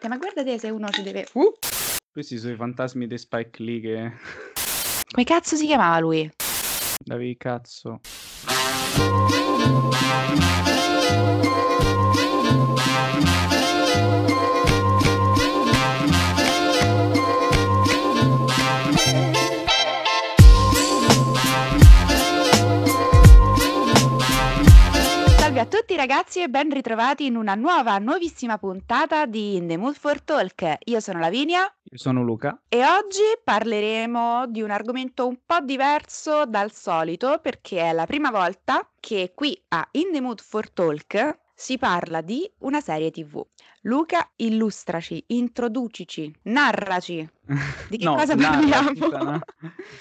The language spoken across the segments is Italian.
forte, ma guarda te se uno ci deve... Uh! Questi sono i fantasmi di Spike Lee che... Come cazzo si chiamava lui? Davi cazzo. Tutti ragazzi e ben ritrovati in una nuova, nuovissima puntata di In the Mood for Talk. Io sono Lavinia. Io sono Luca. E oggi parleremo di un argomento un po' diverso dal solito perché è la prima volta che qui a In the Mood for Talk si parla di una serie tv. Luca, illustraci, introducici, narraci. Di che No, cosa parliamo?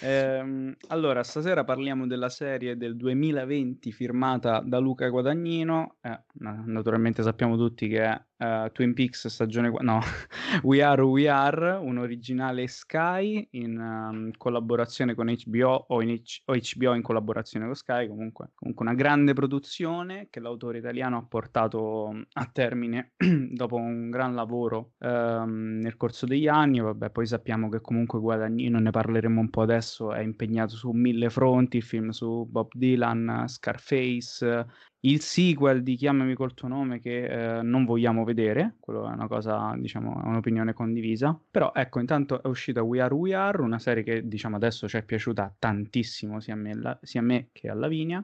Ehm, allora, stasera parliamo della serie del 2020 firmata da Luca Guadagnino. Eh, na- naturalmente sappiamo tutti che è eh, Twin Peaks stagione... No, We Are We Are, un originale Sky in ehm, collaborazione con HBO o, in H- o HBO in collaborazione con Sky. Comunque, comunque una grande produzione che l'autore italiano ha portato a termine dopo un gran lavoro ehm, nel corso degli anni. Vabbè, poi sappiamo che comunque Guadagnino, ne parleremo un po' adesso, è impegnato su mille fronti, il film su Bob Dylan, Scarface, il sequel di Chiamami col tuo nome che eh, non vogliamo vedere, quello è una cosa, diciamo, un'opinione condivisa. Però ecco, intanto è uscita We Are We Are, una serie che diciamo adesso ci è piaciuta tantissimo sia a me, la- sia a me che a Lavinia.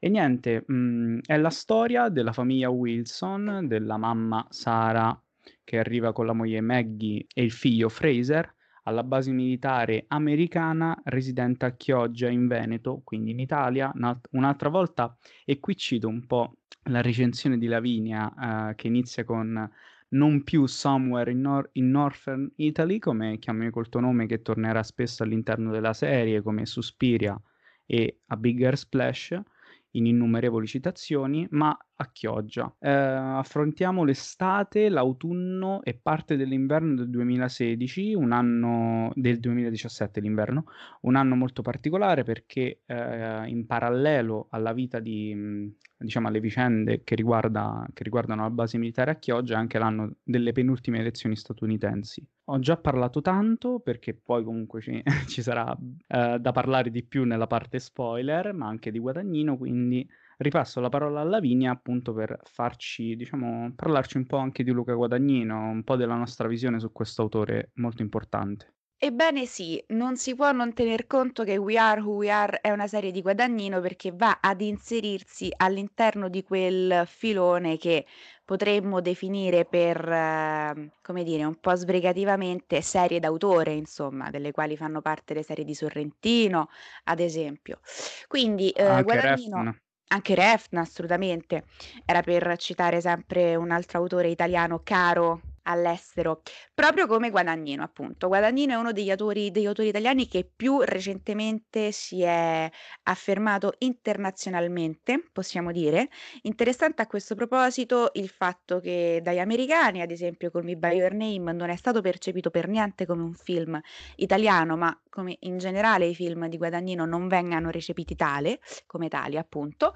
E niente, mh, è la storia della famiglia Wilson, della mamma Sara che arriva con la moglie Maggie e il figlio Fraser alla base militare americana residente a Chioggia in Veneto, quindi in Italia, un'alt- un'altra volta. E qui cito un po' la recensione di Lavinia eh, che inizia con non più Somewhere in, Nor- in Northern Italy, come chiami col tuo nome, che tornerà spesso all'interno della serie, come Suspiria e A Bigger Splash in innumerevoli citazioni, ma a Chioggia. Eh, affrontiamo l'estate, l'autunno e parte dell'inverno del 2016, un anno del 2017 l'inverno, un anno molto particolare perché eh, in parallelo alla vita di, diciamo, alle vicende che, riguarda- che riguardano la base militare a Chioggia, è anche l'anno delle penultime elezioni statunitensi. Ho già parlato tanto perché poi comunque ci, ci sarà eh, da parlare di più nella parte spoiler, ma anche di Guadagnino, quindi ripasso la parola a Lavinia appunto per farci, diciamo, parlarci un po' anche di Luca Guadagnino, un po' della nostra visione su questo autore molto importante. Ebbene sì, non si può non tener conto che We Are Who We Are è una serie di Guadagnino perché va ad inserirsi all'interno di quel filone che potremmo definire per, eh, come dire, un po' sbrigativamente serie d'autore, insomma, delle quali fanno parte le serie di Sorrentino, ad esempio. Quindi eh, Guadagnino, Refn. Anche Refn, assolutamente, era per citare sempre un altro autore italiano caro all'estero, proprio come Guadagnino, appunto. Guadagnino è uno degli autori, degli autori italiani che più recentemente si è affermato internazionalmente, possiamo dire. Interessante a questo proposito il fatto che dagli americani, ad esempio Call Me By Your Name, non è stato percepito per niente come un film italiano, ma come in generale i film di Guadagnino non vengano recepiti tale, come tali appunto,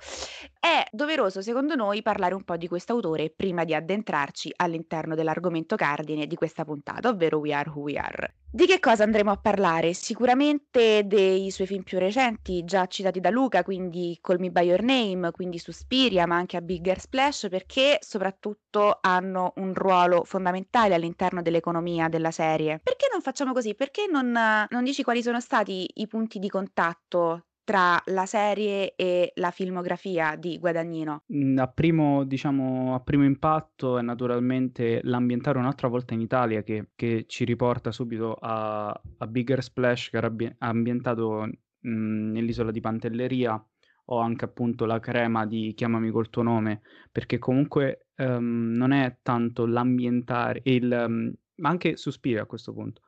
è doveroso secondo noi parlare un po' di questo autore prima di addentrarci all'interno dell'argomento cardine di questa puntata, ovvero We Are Who We Are. Di che cosa andremo a parlare? Sicuramente dei suoi film più recenti, già citati da Luca, quindi Call Me By Your Name, quindi Suspiria, ma anche a Bigger Splash, perché soprattutto hanno un ruolo fondamentale all'interno dell'economia della serie. Perché non facciamo così? Perché non, non dici quali sono stati i punti di contatto tra la serie e la filmografia di Guadagnino? Mm, A primo, diciamo, a primo impatto è naturalmente l'ambientare un'altra volta in Italia che, che ci riporta subito a, a Bigger Splash che era ambi- ambientato mm, nell'isola di Pantelleria o anche appunto la crema di Chiamami col tuo nome perché comunque ehm, non è tanto l'ambientare il, ehm, ma anche Suspiria a questo punto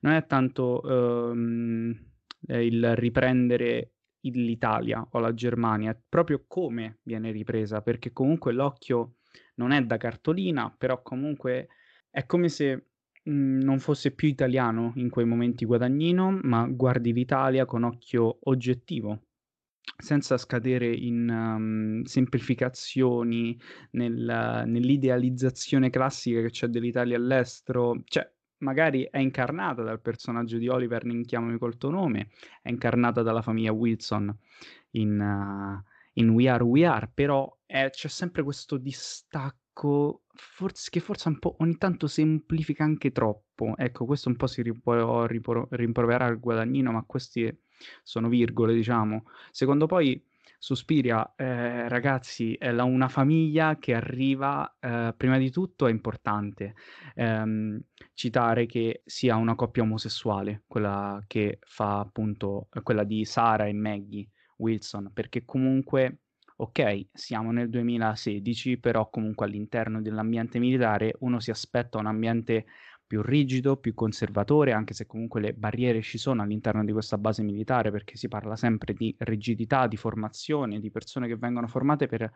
non è tanto eh, il riprendere l'Italia o la Germania, proprio come viene ripresa, perché comunque l'occhio non è da cartolina, però comunque è come se mh, non fosse più italiano in quei momenti Guadagnino, ma guardi l'Italia con occhio oggettivo. senza scadere in, mhmm, semplificazioni, nel nell'idealizzazione classica che c'è dell'Italia all'estero, cioè magari è incarnata dal personaggio di Oliver in Chiamami col tuo nome, è incarnata dalla famiglia Wilson in uh, in We Are We Are, però, ehm, c'è sempre questo distacco forse che forse un po' ogni tanto semplifica anche troppo. Ecco, questo un po' si ripuò ripro rimproverà al Guadagnino, ma questi sono virgole, diciamo. Secondo poi Suspiria, ehm, ragazzi, è la una famiglia che arriva ehm, prima di tutto è importante, ehm, citare che sia una coppia omosessuale, quella che fa appunto quella di Sara e Maggie Wilson, perché comunque, okay, siamo nel 2016, però comunque all'interno dell'ambiente militare uno si aspetta un ambiente più rigido, più conservatore, anche se comunque le barriere ci sono all'interno di questa base militare, perché si parla sempre di rigidità, di formazione, di persone che vengono formate per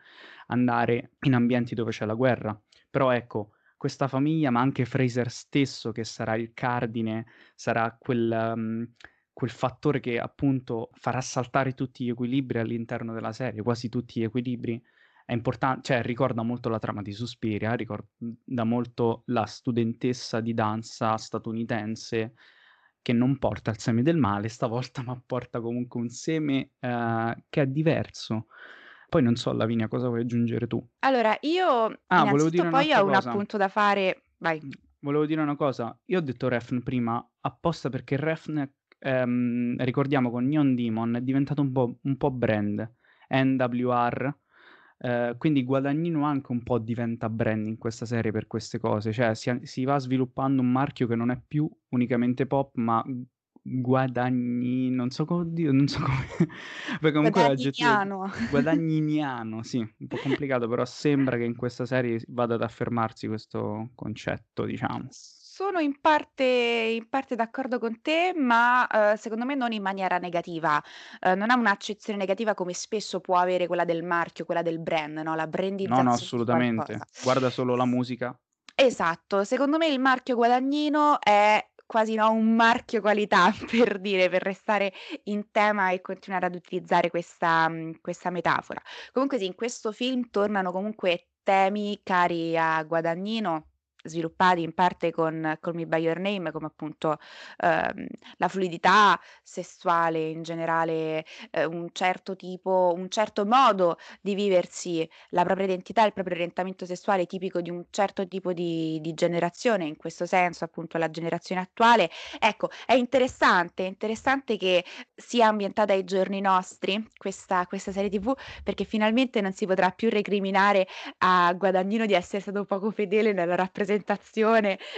andare in ambienti dove c'è la guerra. Però ecco, questa famiglia, ma anche Fraser stesso, che sarà il cardine, sarà quel, um, quel fattore che appunto farà saltare tutti gli equilibri all'interno della serie, quasi tutti gli equilibri è importan cioè ricorda molto la trama di Suspiria, ricorda molto la studentessa di danza statunitense che non porta il seme del male stavolta, ma porta comunque un seme, ehm, che è diverso. Poi non so Lavinia cosa vuoi aggiungere tu? Allora io Ah, volevo dire poi ho un cosa. appunto da fare vai. Mhmm, volevo dire una cosa. Io ho detto Refn prima apposta perché Refn, ehm, ricordiamo con Neon Demon è diventato un po' un po' brand. NWR Ehm, quindi Guadagnino anche un po' diventa brand in questa serie per queste cose, cioè si si va sviluppando un marchio che non è più unicamente pop, ma Guadagni non so co oddio, non so come comunque Guadagniniano. guadagniniano, sì, un po' complicato, però sembra che in questa serie vada ad affermarsi questo concetto, diciamo. Sono in parte in parte d'accordo con te, ma, uhm, secondo me non in maniera negativa. Uhm, non ha un'accezione negativa come spesso può avere quella del marchio, quella del brand, no, la No, no, brandizzazione di qualcosa. assolutamente. Guarda solo la musica. Esatto, secondo me il marchio Guadagnino è quasi, no, un marchio qualità per dire, per restare in tema e continuare ad utilizzare questa mhmm, questa metafora. Comunque sì, in questo film tornano comunque temi cari a Guadagnino, sviluppati in parte con Call Me by Your Name, come appunto, uhm, la fluidità sessuale in generale, ehm, un certo tipo un certo modo di viversi la propria identità, il proprio orientamento sessuale tipico di un certo tipo di di generazione, in questo senso appunto la generazione attuale. Ecco, è interessante, è interessante che sia ambientata ai giorni nostri questa questa serie TV, perché finalmente non si potrà più recriminare a Guadagnino di essere stato poco fedele nella rappresentazione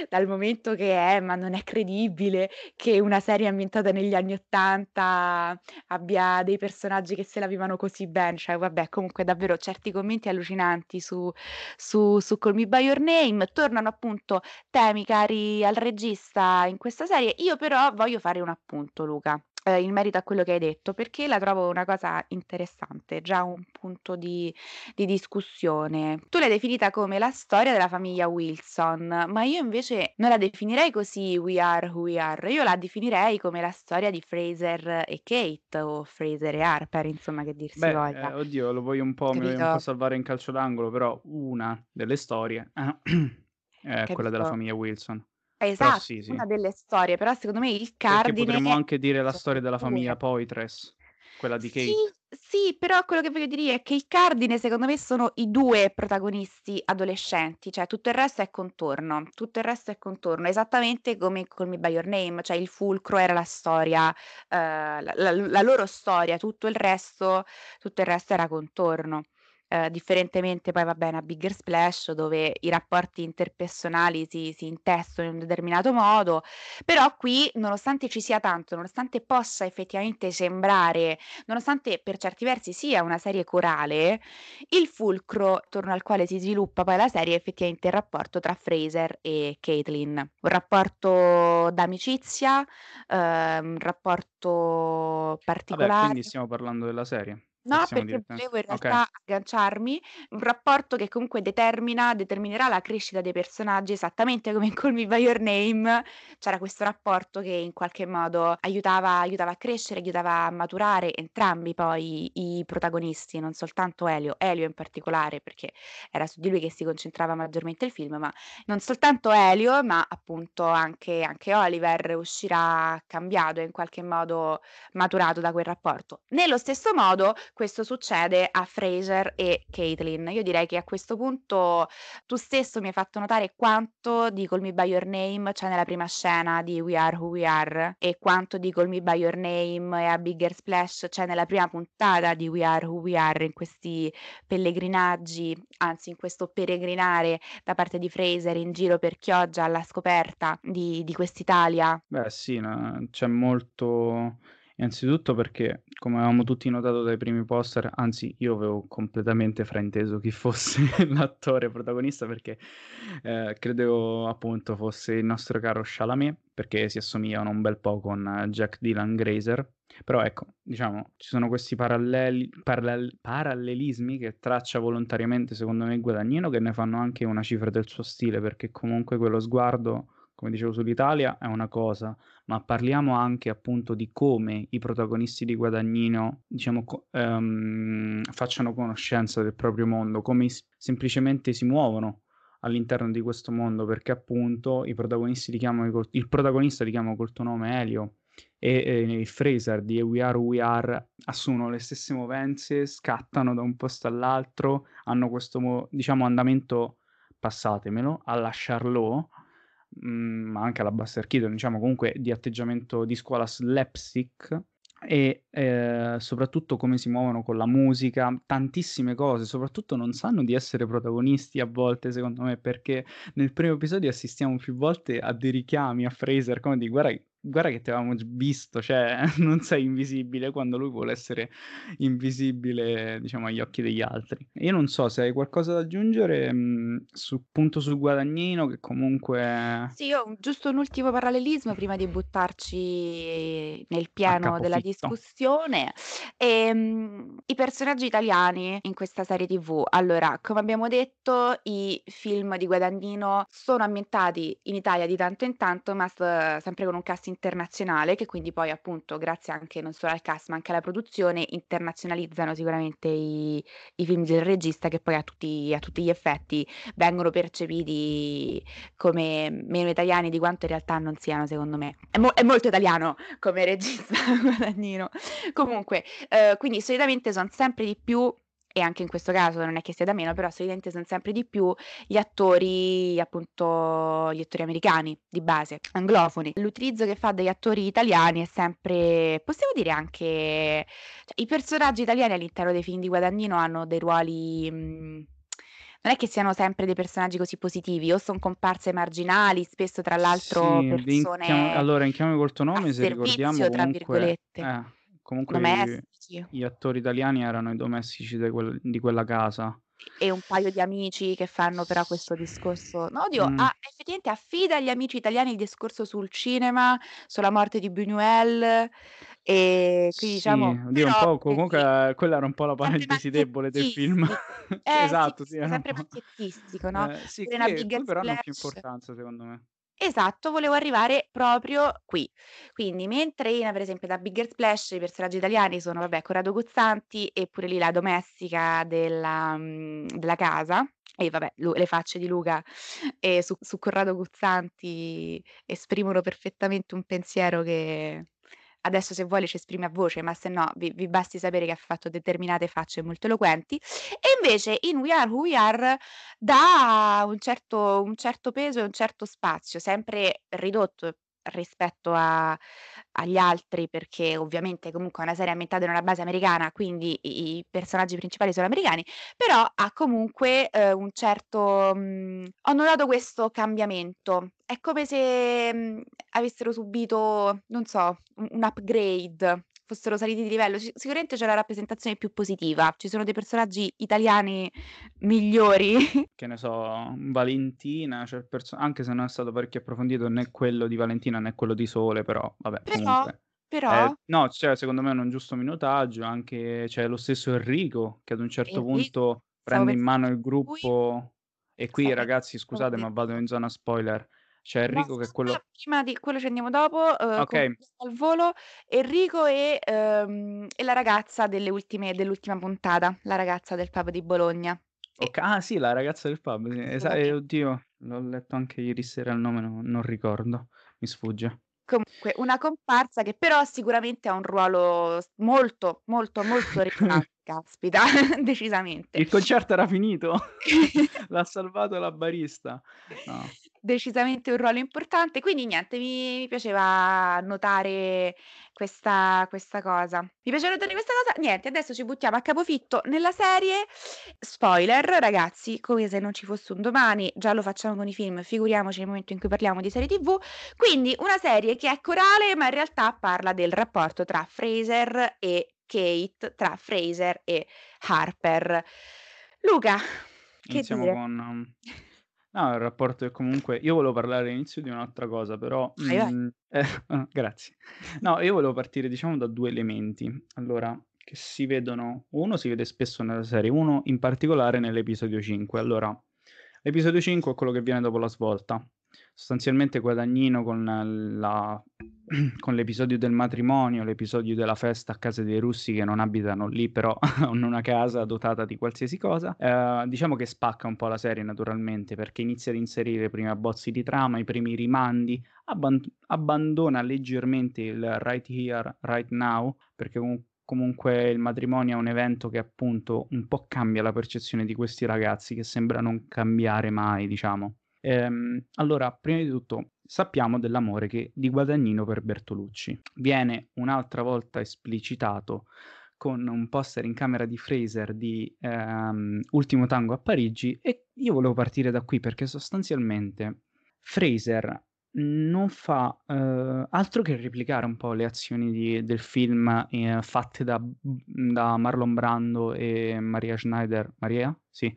dal momento che è "Ma non è credibile che una serie ambientata negli anni '80 abbia dei personaggi che se la vivano così bene." Cioè vabbè, comunque davvero certi commenti allucinanti su su su Call Me by Your Name. Tornano appunto temi cari al regista in questa serie. Io però voglio fare un appunto Luca, ehm, in merito a quello che hai detto, perché la trovo una cosa interessante, già un punto di di discussione. Tu l'hai definita come la storia della famiglia Wilson, ma io invece non la definirei così We Are Who We Are, io la definirei come la storia di Fraser e Kate o Fraser e Harper, insomma che dir si Beh, voglia. ehm, oddio, lo voglio un po' mi voglio un po' Capito? salvare in calcio d'angolo, però una delle storie è quella della Capito? famiglia Wilson. Però Esatto, sì, sì. una delle storie, però secondo me il Perché cardine potremmo anche dire la storia della famiglia 2. Poitres, quella di Sì, Kate. sì, però quello che voglio dire è che il cardine secondo me sono i 2 protagonisti adolescenti, cioè tutto il resto è contorno, tutto il resto è contorno, esattamente come Call Me by Your Name, cioè il fulcro era la storia, ehm, la la la loro storia, tutto il resto tutto il resto era contorno. Ehm, differentemente poi vabbè in A Bigger Splash dove i rapporti interpersonali si si intestono in un determinato modo, però qui nonostante ci sia tanto, nonostante possa effettivamente sembrare nonostante per certi versi sia una serie corale, il fulcro attorno al quale si sviluppa poi la serie è effettivamente il rapporto tra Fraser e Caitlin. Un rapporto d'amicizia, ehm, un rapporto Vabbè, quindi particolare. stiamo parlando della serie. No, perché dire che volevo in okay. realtà agganciarmi, un rapporto che comunque determina determinerà la crescita dei personaggi esattamente come in Call Me by Your Name, c'era questo rapporto che in qualche modo aiutava aiutava a crescere, aiutava a maturare entrambi poi i protagonisti, non soltanto Elio. Elio in particolare, perché era su di lui che si concentrava maggiormente il film, ma non soltanto Elio, ma appunto anche anche Oliver uscirà cambiato e in qualche modo maturato da quel rapporto. Nello stesso modo questo succede a Frasier e Caitlyn. Io direi che a questo punto tu stesso mi hai fatto notare quanto di Call Me by Your Name c'è nella prima scena di We Are Who We Are e quanto di Call Me by Your Name e A Bigger Splash c'è nella prima puntata di We Are Who We Are in questi pellegrinaggi, anzi in questo peregrinare da parte di Fraser in giro per Chioggia alla scoperta di di quest'Italia. Beh sì, no, c'è molto innanzitutto perché, come avevamo tutti notato dai primi poster, anzi io avevo completamente frainteso chi fosse l'attore protagonista perché, ehm, credevo appunto fosse il nostro caro Chalamet, perché si assomigliano un bel po' con Jack Dylan Grazer. Però ecco, diciamo, ci sono questi paralleli parallel parallelismi che traccia volontariamente secondo me Guadagnino, che ne fanno anche una cifra del suo stile, perché comunque quello sguardo come dicevo sull'Italia è una cosa, ma parliamo anche appunto di come i protagonisti di Guadagnino, diciamo, co ehm, facciano conoscenza del proprio mondo, come s semplicemente si muovono all'interno di questo mondo, perché appunto i protagonisti li chiamano il protagonista li chiamano col tuo nome Elio e, ehm, il Fraser di We Are We Are assumono le stesse movenze, scattano da un posto all'altro, hanno questo mo diciamo andamento, passatemelo, alla Charlot mhmm, ma anche alla Buster Keaton, diciamo comunque di atteggiamento di scuola slapstick e, ehm, soprattutto come si muovono con la musica, tantissime cose, soprattutto non sanno di essere protagonisti a volte secondo me, perché nel primo episodio assistiamo più volte a dei richiami a Fraser come di: "Guarda guarda che ti avevamo visto, cioè non sei invisibile", quando lui vuole essere invisibile, diciamo, agli occhi degli altri. Io non so se hai qualcosa da aggiungere, mhmm, su punto su Guadagnino che comunque Sì, io giusto un ultimo parallelismo prima di buttarci nel A pieno della discussione. Ehm, i personaggi italiani in questa serie TV. Allora, come abbiamo detto, i film di Guadagnino sono ambientati in Italia di tanto in tanto, ma s sempre con un cast internazionale che quindi poi appunto, grazie anche non solo al cast, ma anche alla produzione, internazionalizzano sicuramente i i film del regista che poi a tutti a tutti gli effetti vengono percepiti come meno italiani di quanto in realtà non siano secondo me. È mo è molto italiano come regista Guadagnino. Comunque, uhm, quindi solitamente son sempre di più e anche in questo caso non è che sia da meno, però solitamente son sempre di più gli attori appunto gli attori americani di base, anglofoni. L'utilizzo che fa degli attori italiani è sempre possiamo dire anche cioè i personaggi italiani all'interno dei film di Guadagnino hanno dei ruoli, mhmm, non è che siano sempre dei personaggi così positivi, o son comparse marginali, spesso tra l'altro Sì, persone allora in Chiamami col tuo "a nome se ricordiamo servizio" tra comunque virgolette, eh, comunque i domestici. gli attori italiani erano i domestici quel di quella casa. E un paio di amici che fanno però questo discorso no oddio, Mh. ah, effettivamente affida agli amici italiani il discorso sul cinema, sulla morte di Buñuel, e quindi Sì, diciamo oddio un però po' vedi comunque quella era un po' la parentesi debole del film. Eh sì, Esatto, sì, sì, un sempre po' macchiettistico, no, ehm, sì, qui però hanno più importanza secondo me. Esatto, volevo arrivare proprio qui. Quindi mentre in per esempio da Bigger Splash i personaggi italiani sono vabbè Corrado Guzzanti e pure lì la domestica della mhmm, della casa e vabbè Lu le facce di Luca, ehm, su su Corrado Guzzanti esprimono perfettamente un pensiero che adesso se vuoi ci esprime a voce, ma se no vi vi basti sapere che ha fatto determinate facce molto eloquenti. E invece in We Are Who We Are dà un certo un certo peso e un certo spazio, sempre ridotto rispetto a agli altri, perché ovviamente comunque è una serie ambientata in una base americana, quindi i i personaggi principali sono americani, però ha comunque, uhm, un certo mhmm, ho notato questo cambiamento. È come se, mhmm, avessero subito, non so, un un upgrade, fossero saliti di livello. Ci sicuramente c'è la rappresentazione più positiva. Ci sono dei personaggi italiani migliori. Che ne so, Valentina, c'è il perso anche se non è stato parecchio approfondito né quello di Valentina né quello di Sole, però vabbè Però comunque Però Eh, no, cioè secondo me un giusto minutaggio, anche c'è lo stesso Enrico che ad un certo Enrico, punto prende in mano il a lui. gruppo e qui Stavo ragazzi scusate ma vado in zona spoiler. C'è No, Enrico che è quello prima di quello ci andiamo dopo, con Okay. al volo, Enrico e uhm, e la ragazza delle ultime dell'ultima puntata, la ragazza del pub di Bologna. E Oka ah sì, la ragazza del pub, sì, esa eh, assolutamente. oddio, l'ho letto anche ieri sera il nome, no non ricordo, mi sfugge. Comunque una comparsa che però sicuramente ha un ruolo molto, molto, molto rilevante, caspita, decisamente. Il concerto era finito? L'ha salvato la barista. No. Decisamente un ruolo importante, quindi niente, mi mi piaceva notare questa questa cosa. Mi piaceva notare questa cosa, niente, adesso ci buttiamo a capofitto nella serie. Spoiler ragazzi, come se non ci fosse un domani, già lo facciamo con i film, figuriamoci nel momento in cui parliamo di serie TV. Quindi una serie che è corale, ma in realtà parla del rapporto tra Frasier e Kate, tra Frasier e Harper. Luca, che Iniziamo dire? con no, il rapporto è comunque io volevo parlare all'inizio di un'altra cosa, però, Vai, vai. mhmm, eh, grazie. No, io volevo partire diciamo da 2 elementi. Allora, che si vedono uno si vede spesso nella serie, uno in particolare nell'episodio 5. Allora, l'episodio 5 è quello che viene dopo la svolta. Sostanzialmente Guadagnino con la con l'episodio del matrimonio, l'episodio della festa a casa dei russi che non abitano lì, però hanno una casa dotata di qualsiasi cosa, ehm, diciamo che spacca un po' la serie naturalmente, perché inizia ad inserire primi abbozzi di trama, i primi rimandi, abban abbandona leggermente il right here, right now, perché comu comunque il matrimonio è un evento che appunto un po' cambia la percezione di questi ragazzi che sembra non cambiare mai, diciamo. Ehm, allora, prima di tutto sappiamo dell'amore che di Guadagnino per Bertolucci. Viene un'altra volta esplicitato con un poster in camera di Fraser di, ehm, Ultimo tango a Parigi e io volevo partire da qui perché sostanzialmente Fraser non fa, uhm, altro che replicare un po' le azioni di del film, ehm, fatte da da Marlon Brando e Maria Schneider Maria? Sì,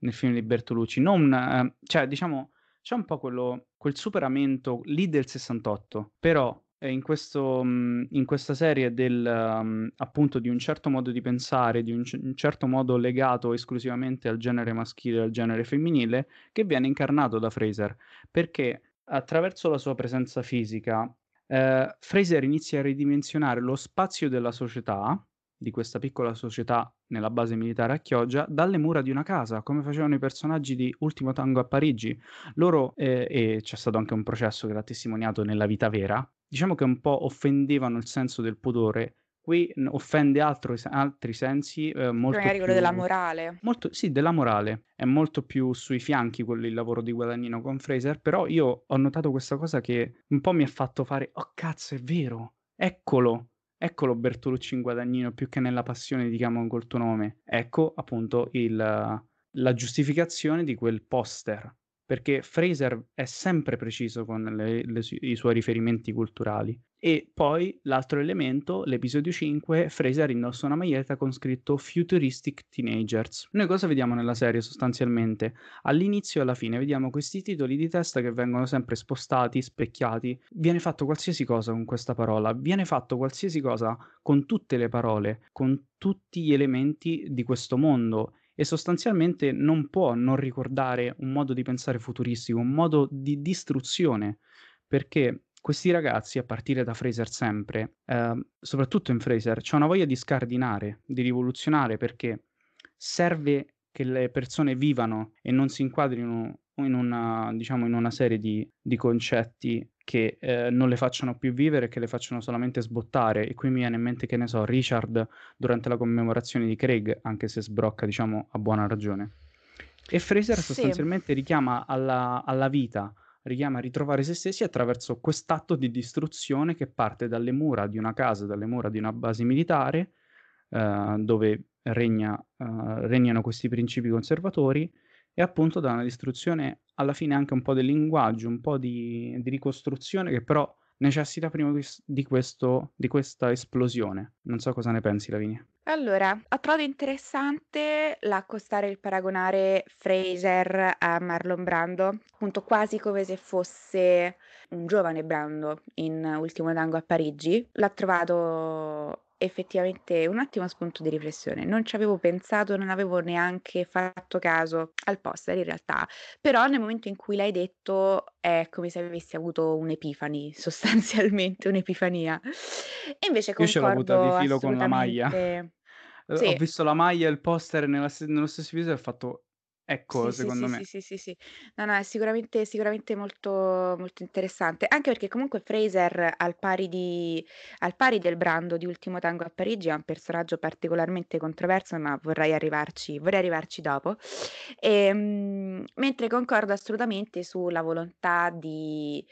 nel film di Bertolucci. Non ehm, cioè diciamo c'è un po' quello quel superamento lì del '68, però, ehm, in questo mhmm, in questa serie del mhmm, appunto di un certo modo di pensare, di un c un certo modo legato esclusivamente al genere maschile e al genere femminile, che viene incarnato da Fraser. Perché attraverso la sua presenza fisica, ehm, Fraser inizia a ridimensionare lo spazio della società, di questa piccola società nella base militare a Chioggia, dalle mura di una casa, come facevano i personaggi di Ultimo tango a Parigi. Loro ehm, e c'è stato anche un processo che l'ha testimoniato nella vita vera, diciamo che un po' offendevano il senso del pudore. Qui offende altro altri sensi, ehm, molto Magari quello della più morale. molto sì, della morale. È molto più sui fianchi quello il lavoro di Guadagnino con Fraser, però io ho notato questa cosa che un po' mi ha fatto fare: "Oh cazzo, è vero! Eccolo! Eccolo Bertolucci in Guadagnino, più che nella Passione ti chiamano col tuo nome." Ecco appunto il la giustificazione di quel poster, perché Fraser è sempre preciso con le le i suoi riferimenti culturali. E poi l'altro elemento, l'episodio 5, Fraser indossa una maglietta con scritto "Futuristic Teenagers". Noi cosa vediamo nella serie sostanzialmente? All'inizio e alla fine vediamo questi titoli di testa che vengono sempre spostati, specchiati. Viene fatto qualsiasi cosa con questa parola, viene fatto qualsiasi cosa con tutte le parole, con tutti gli elementi di questo mondo e sostanzialmente non può non ricordare un modo di pensare futuristico, un modo di distruzione, perché questi ragazzi, a partire da Fraser sempre, ehm, soprattutto in Fraser, c'è una voglia di scardinare, di rivoluzionare, perché serve che le persone vivano e non si inquadrino in una diciamo, in una serie di di concetti che, ehm, non le facciano più vivere e che le facciano solamente sbottare. E qui mi viene in mente, che ne so, Richard durante la commemorazione di Craig, anche se sbrocca diciamo a buona ragione. E Fraser Sì. sostanzialmente richiama alla alla vita, richiama a ritrovare se stessi attraverso quest'atto di distruzione che parte dalle mura di una casa, dalle mura di una base militare, ehm, dove regna ehm, regnano questi principi conservatori e appunto da una distruzione alla fine anche un po' del linguaggio, un po' di di ricostruzione che però necessita prima di questo di questa esplosione. Non so cosa ne pensi Lavinia. Allora, ho trovato interessante l'accostare il paragonare Fraser a Marlon Brando, appunto quasi come se fosse un giovane Brando in Ultimo tango a Parigi. L'ho trovato effettivamente un ottimo spunto di riflessione. Non ci avevo pensato, non avevo neanche fatto caso al poster in realtà, però nel momento in cui l'hai detto è come se avessi avuto un'epifani, sostanzialmente un'epifania. E invece Io ce l'ho avuta concordo di filo con la maglia. assolutamente Uhm, ho sì. visto la maglia e il poster nella nello stesso viso e ho fatto: "Ecco, Sì, sì, secondo sì, sì, me". sì, sì, sì. No, no, è sicuramente sicuramente molto molto interessante, anche perché comunque Fraser al pari di al pari del Brando di Ultimo tango a Parigi è un personaggio particolarmente controverso, ma vorrei arrivarci vorrei arrivarci dopo. Ehm, mentre concordo assolutamente sulla volontà di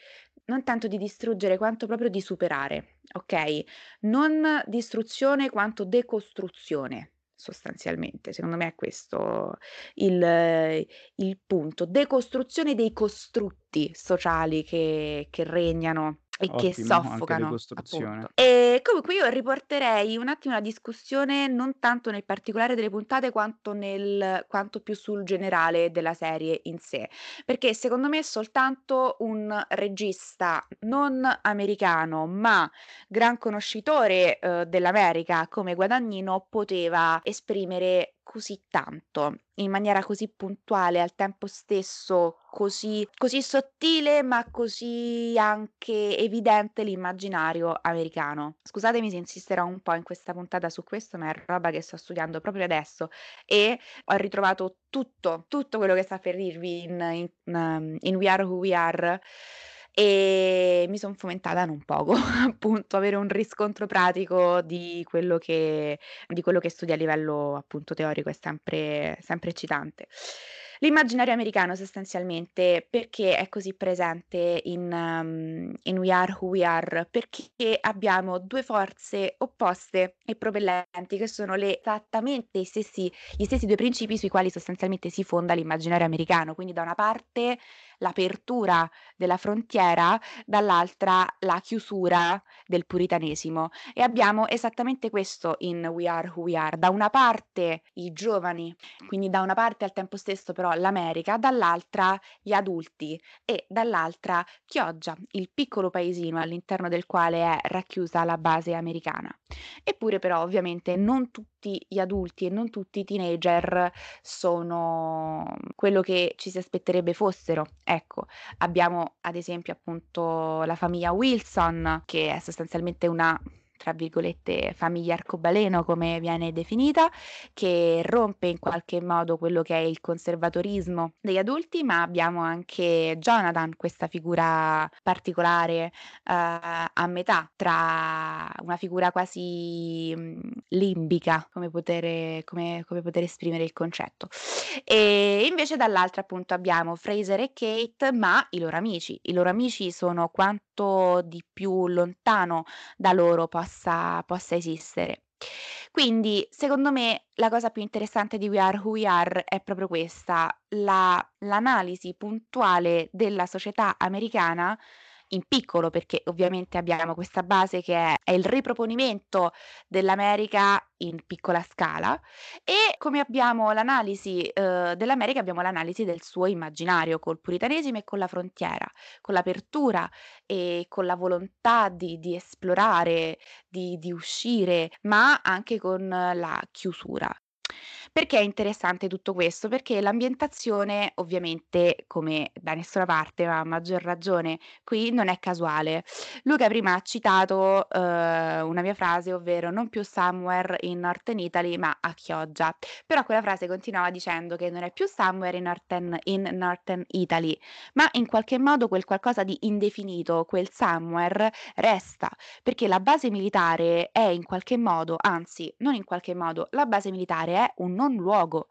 non tanto di distruggere quanto proprio di superare, okay, non distruzione quanto decostruzione sostanzialmente. Secondo me è questo il il punto. Decostruzione dei costrutti sociali che che regnano e che Ottimo, soffocano, appunto. Ehm, comunque io riporterei un attimo la discussione non tanto nel particolare delle puntate quanto nel quanto più sul generale della serie in sé, perché secondo me soltanto un regista non americano, ma gran conoscitore, uhm, dell'America come Guadagnino poteva esprimere così tanto, in maniera così puntuale, al tempo stesso così così sottile, ma così anche evidente l'immaginario americano. Scusatemi se insisterò un po' in questa puntata su questo, ma è roba che sto studiando proprio adesso e ho ritrovato tutto, tutto quello che sta per dirvi in in mhmm, in We Are Who We Are e mi son fomentata non poco, appunto, avere un riscontro pratico di quello che di quello che studi a livello appunto teorico è sempre sempre eccitante. L'immaginario americano sostanzialmente perché è così presente in mhmm, in We Are Who We Are? Perché abbiamo 2 forze opposte e propellenti che sono le esattamente stessi gli stessi 2 principi sui quali sostanzialmente si fonda l'immaginario americano. Quindi da una parte l'apertura della frontiera, dall'altra la chiusura del puritanesimo e abbiamo esattamente questo in We Are Who We Are. Da una parte i giovani, quindi da una parte al tempo stesso però l'America, dall'altra gli adulti e dall'altra Chioggia, il piccolo paesino all'interno del quale è racchiusa la base americana. Eppure però ovviamente non tutti gli adulti e non tutti i teenager sono quello che ci si aspetterebbe fossero. Ecco, abbiamo ad esempio appunto la famiglia Wilson, che è sostanzialmente una tra virgolette "famiglia arcobaleno" come viene definita, che rompe in qualche modo quello che è il conservatorismo degli adulti, ma abbiamo anche Jonathan, questa figura particolare, uhm, a metà tra una figura quasi, mhmm, limbica, come potere come come poter esprimere il concetto. E invece dall'altra appunto abbiamo Fraser e Kate, ma i loro amici. I loro amici sono quanto di più lontano da loro possa possa esistere. Quindi, secondo me, la cosa più interessante di We Are Who We Are è proprio questa, la l'analisi puntuale della società americana, in piccolo perché ovviamente abbiamo questa base che è è il riproponimento dell'America in piccola scala e come abbiamo l'analisi, uhm, dell'America abbiamo l'analisi del suo immaginario col puritanesimo e con la frontiera, con l'apertura e con la volontà di di esplorare, di di uscire, ma anche con la chiusura. Perché è interessante tutto questo? Perché l'ambientazione ovviamente, come da nessuna parte, ma a maggior ragione qui, non è casuale. Luca prima ha citato, uhm, una mia frase, ovvero: "Non più somewhere in Northern Italy, ma a Chioggia". Però quella frase continuava dicendo che non è più somewhere in Northern in Northern Italy, ma in qualche modo quel qualcosa di indefinito, quel somewhere resta, perché la base militare è in qualche modo anzi, non in qualche modo, la base militare è un non luogo,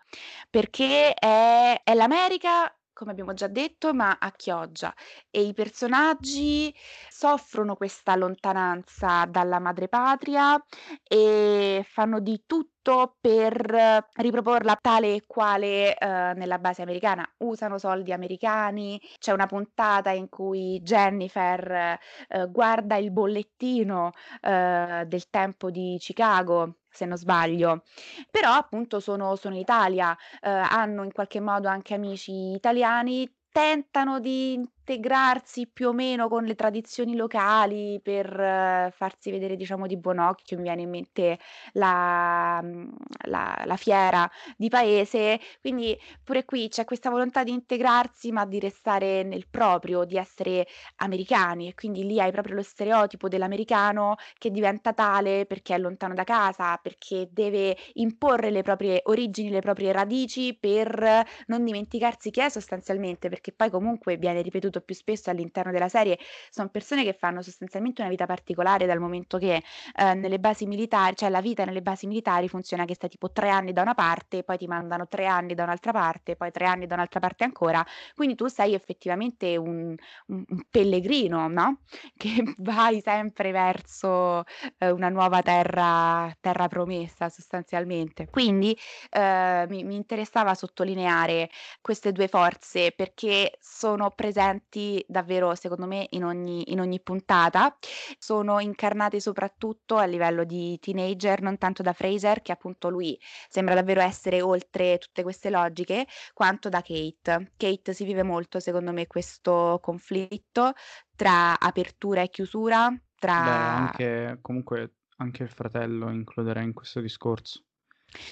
perché è è l'America, come abbiamo già detto, ma a Chioggia e i personaggi soffrono questa lontananza dalla madrepatria e fanno di tutto tutto per riproporla tale e quale, uhm, nella base americana. Usano soldi americani, c'è una puntata in cui Jennifer, uhm, guarda il bollettino, uhm, del tempo di Chicago, se non sbaglio, però appunto sono sono in Italia, uhm, hanno in qualche modo anche amici italiani, tentano di integrarsi più o meno con le tradizioni locali per farsi vedere diciamo di buon occhio. Mi viene in mente la mhmm, la la fiera di paese, quindi pure qui c'è questa volontà di integrarsi, ma di restare nel proprio, di essere americani e quindi lì hai proprio lo stereotipo dell'americano che diventa tale perché è lontano da casa, perché deve imporre le proprie origini, le proprie radici per non dimenticarsi chi è sostanzialmente, perché poi comunque viene ripetuto più spesso all'interno della serie, son persone che fanno sostanzialmente una vita particolare dal momento che, ehm, nelle basi militari cioè la vita nelle basi militari funziona che stai tipo 3 anni da una parte, poi ti mandano 3 anni da un'altra parte, poi 3 anni da un'altra parte ancora, quindi tu sei effettivamente un un un pellegrino, no, che vai sempre verso, ehm, una nuova terra terra promessa sostanzialmente. Quindi, ehm, mi mi interessava sottolineare queste 2 forze perché sono presenti davvero secondo me in ogni in ogni puntata. Sono incarnate soprattutto a livello di teenager, non tanto da Frasier, che appunto lui sembra davvero essere oltre tutte queste logiche, quanto da Kate. Kate si vive molto secondo me questo conflitto tra apertura e chiusura, Beh, tra anche comunque anche il fratello includerei in questo discorso.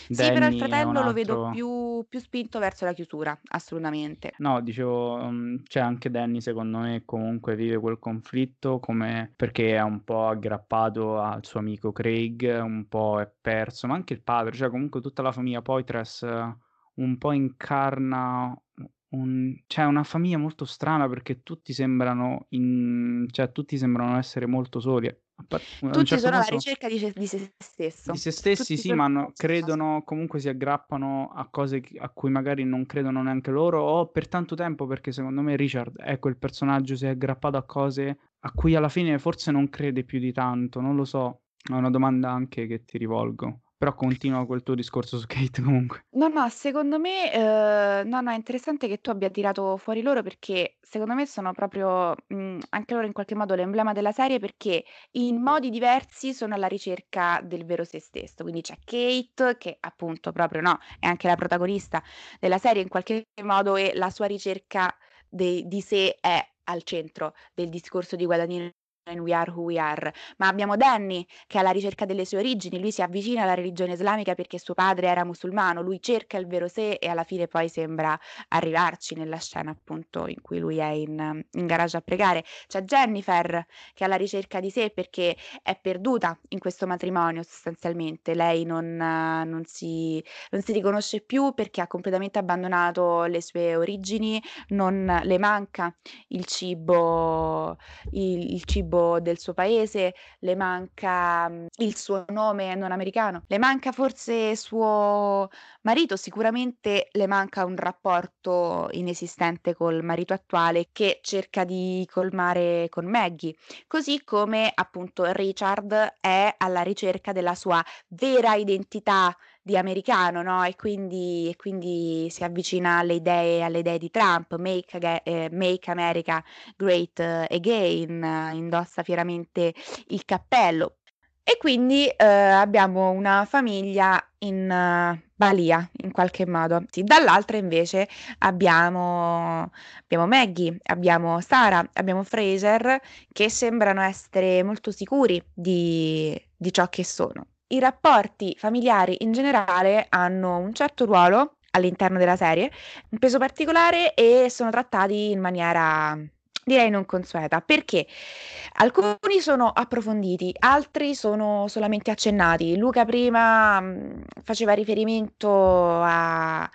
Sì, però il Danny è un fratello lo vedo altro più più spinto verso la chiusura, assolutamente. No, dicevo, mhmm, cioè anche Danny secondo me comunque vive quel conflitto come perché è un po' aggrappato al suo amico Craig, un po' è perso, ma anche il padre, cioè comunque tutta la famiglia Poitras un po' incarna un cioè una famiglia molto strana perché tutti sembrano in cioè tutti sembrano essere molto soli. Par Tutti certo sono alla ricerca di se di se Di stesso. se stessi Tutti sì, sono ma hanno credono comunque si aggrappano a cose a cui magari non credono neanche loro, o per tanto tempo, perché secondo me Richard è quel personaggio, si è aggrappato a cose a cui alla fine forse non crede più di tanto, non lo so. È una domanda anche che ti rivolgo. Però continua quel tuo discorso su Kate comunque. No, no, secondo me uhm, no, no, è interessante che tu abbia tirato fuori loro perché secondo me sono proprio, mhmm, anche loro in qualche modo l'emblema della serie perché in modi diversi sono alla ricerca del vero se stesso. Quindi c'è Kate che appunto proprio, no, è anche la protagonista della serie in qualche modo e la sua ricerca de di sé è al centro del discorso di Guadagnino in We Are Who We Are. Ma abbiamo Danny che è alla ricerca delle sue origini, lui si avvicina alla religione islamica perché suo padre era musulmano, lui cerca il vero sé e alla fine poi sembra arrivarci nella scena appunto in cui lui è in in garage a pregare. C'è Jennifer che è alla ricerca di sé perché è perduta in questo matrimonio sostanzialmente. Lei non non si non si riconosce più perché ha completamente abbandonato le sue origini, non le manca il cibo il il cibo del suo paese, le manca, mhmm, il suo nome non americano, le manca forse suo marito, sicuramente le manca un rapporto inesistente col marito attuale che cerca di colmare con Maggie. Così come appunto Richard è alla ricerca della sua vera identità di americano, no, e quindi e quindi si avvicina alle idee alle idee di Trump, Make ehm, Make America Great Again, indossa fieramente il cappello. E quindi, uhm, abbiamo una famiglia in balia in qualche modo. Sì, dall'altra invece abbiamo abbiamo Maggie, abbiamo Sarah, abbiamo Frasier che sembrano essere molto sicuri di di ciò che sono. I rapporti familiari in generale hanno un certo ruolo all'interno della serie, un peso particolare e sono trattati in maniera direi non consueta, perché alcuni sono approfonditi, altri sono solamente accennati. Luca prima, mhmm, faceva riferimento a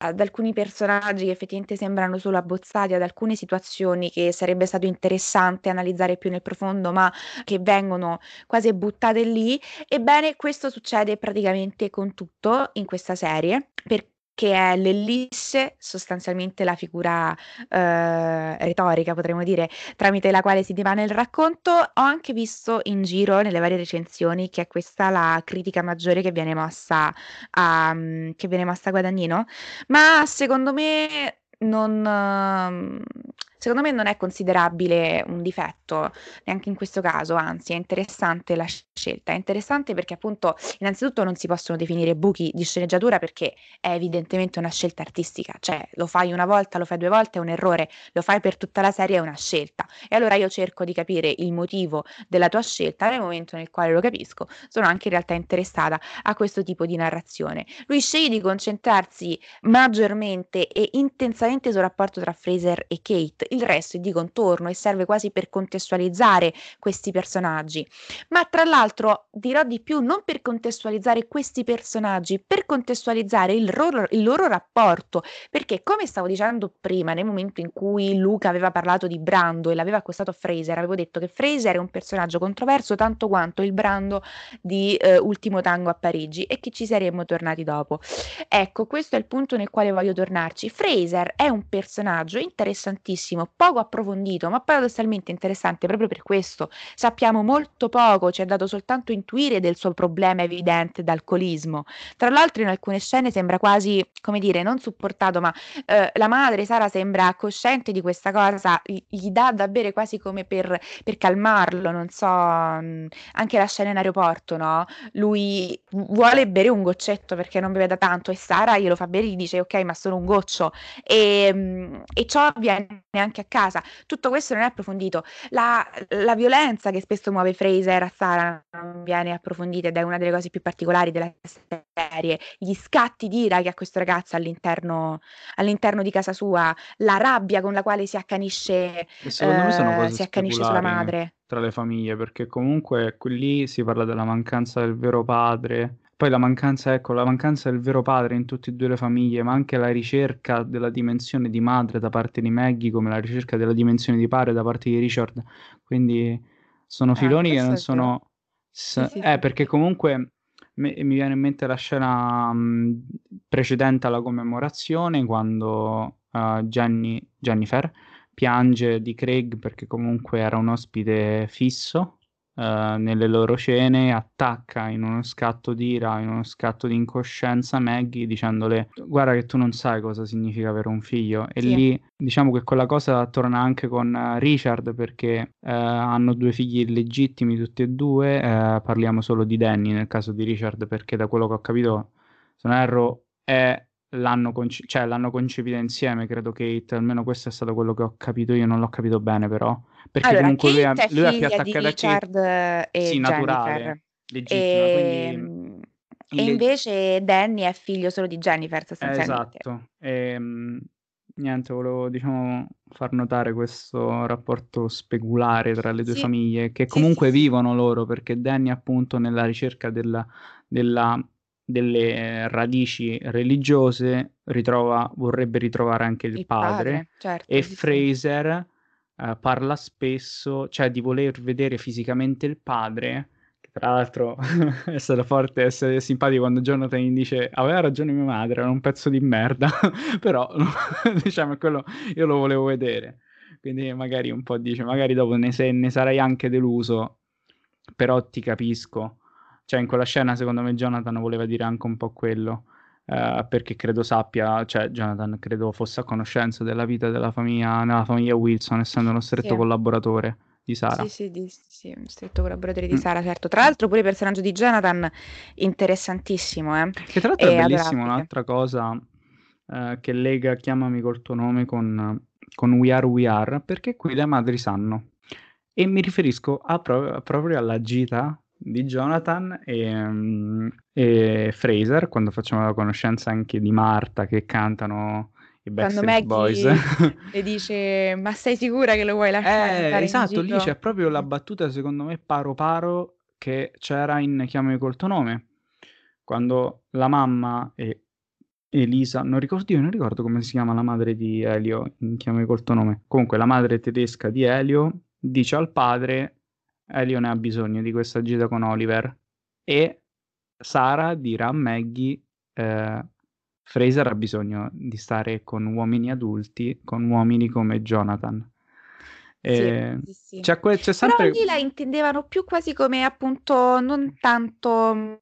ad alcuni personaggi che effettivamente sembrano solo abbozzati, ad alcune situazioni che sarebbe stato interessante analizzare più nel profondo, ma che vengono quasi buttate lì. Ebbene, questo succede praticamente con tutto in questa serie, per che è l'ellisse, sostanzialmente la figura eh, retorica, potremmo dire, tramite la quale si divana il racconto. Ho anche visto in giro nelle varie recensioni che è questa la critica maggiore che viene mossa a, che viene mossa a Guadagnino, ma secondo me non, secondo me non è considerabile un difetto neanche in questo caso, anzi è interessante la scelta, è interessante perché appunto innanzitutto non si possono definire buchi di sceneggiatura perché è evidentemente una scelta artistica, cioè lo fai una volta, lo fai due volte è un errore, lo fai per tutta la serie è una scelta. E allora io cerco di capire il motivo della tua scelta. Nel momento nel quale lo capisco, sono anche in realtà interessata a questo tipo di narrazione. Lui sceglie di concentrarsi maggiormente e intensamente sul rapporto tra Fraser e Kate, il resto è di contorno e serve quasi per contestualizzare questi personaggi. Ma tra l'altro dirò di più, non per contestualizzare questi personaggi, per contestualizzare il loro, il loro rapporto, perché come stavo dicendo prima, nel momento in cui Luca aveva parlato di Brando e l'aveva accostato a Fraser, avevo detto che Fraser è un personaggio controverso tanto quanto il Brando di eh, Ultimo Tango a Parigi e che ci saremmo tornati dopo. Ecco, questo è il punto nel quale voglio tornarci. Fraser è un personaggio interessantissimo benissimo, poco approfondito, ma paradossalmente interessante proprio per questo. Sappiamo molto poco, ci è dato soltanto intuire del suo problema evidente d'alcolismo. Tra l'altro in alcune scene sembra quasi, come dire, non supportato, ma eh, la madre Sara sembra cosciente di questa cosa, gli, dà da bere quasi come per, per calmarlo, non so, mh, anche la scena in aeroporto, no? Lui vuole bere un goccetto perché non beve da tanto e Sara glielo fa bere e gli dice ok ma solo un goccio e, mh, e ciò avviene anche anche a casa. Tutto questo non è approfondito. La, la violenza che spesso muove Fraser a Sara non viene approfondita ed è una delle cose più particolari della serie. Gli scatti di ira che ha questo ragazzo all'interno, all'interno di casa sua, la rabbia con la quale si accanisce, eh, si accanisce sulla madre. tra le famiglie, perché comunque qui lì si parla della mancanza del vero padre, poi la mancanza, ecco, la mancanza del vero padre in tutte e due le famiglie, ma anche la ricerca della dimensione di madre da parte di Maggie, come la ricerca della dimensione di padre da parte di Richard. Quindi sono ah, filoni che non sono... S- sì, sì, eh, sì. perché comunque me- mi viene in mente la scena mh, precedente alla commemorazione, quando uh, Jenny, Jennifer piange di Craig perché comunque era un ospite fisso Uh, nelle loro scene, attacca in uno scatto di ira, in uno scatto di incoscienza Maggie dicendole guarda che tu non sai cosa significa avere un figlio e sì. lì diciamo che quella cosa torna anche con uh, Richard perché uh, hanno due figli illegittimi tutti e due, parliamo solo di Danny nel caso di Richard perché da quello che ho capito se non erro è l'hanno, conce- cioè, l'hanno concepita insieme, credo Kate, almeno questo è stato quello che ho capito io, non l'ho capito bene però, perché allora, comunque lui, è, lui è più attaccato a Kate, e sì, naturale, legittima, e... quindi... E invece Danny è figlio solo di Jennifer sostanzialmente. Esatto, e, ehm, niente, volevo diciamo far notare questo rapporto speculare tra le due sì. famiglie, che comunque sì, sì, vivono loro, perché Danny appunto nella ricerca della, della delle radici religiose ritrova, vorrebbe ritrovare anche il, il padre, padre certo, e Fraser uh, parla spesso, cioè di voler vedere fisicamente il padre, che tra l'altro è stato forte essere simpatico quando Jonathan dice aveva ragione mia madre, era un pezzo di merda, però diciamo quello io lo volevo vedere, quindi magari un po' dice, magari dopo ne, se, ne sarai anche deluso, però ti capisco cioè in quella scena secondo me Jonathan voleva dire anche un po' quello, eh, perché credo sappia, cioè Jonathan credo fosse a conoscenza della vita della famiglia, nella famiglia Wilson, essendo uno stretto sì. collaboratore di Sara. Sì, sì, di, sì, un stretto collaboratore di mm. Sara, certo. Tra l'altro pure il personaggio di Jonathan interessantissimo, eh? Che tra l'altro è bellissimo, un'altra cosa eh, che lega Chiamami col tuo nome con, con We Are We Are, perché qui le madri sanno. E mi riferisco a pro- proprio alla gita di Jonathan e, um, e, Fraser, quando facciamo la conoscenza anche di Marta che cantano i Backstreet Boys. e dice, ma sei sicura che lo vuoi lasciare? Eh, esatto, lì c'è proprio la battuta, secondo me, paro paro che c'era in Chiamami col tuo nome, quando la mamma e Elisa, non ricordo, io non ricordo come si chiama la madre di Elio in Chiamami col tuo nome. Comunque la madre tedesca di Elio dice al padre Elio ne ha bisogno di questa gita con Oliver e Sara dirà a Maggie eh, Fraser ha bisogno di stare con uomini adulti, con uomini come Jonathan. Sì, E sì, sì. c'è, c'è Però sempre... lì la intendevano più quasi come appunto non tanto mm,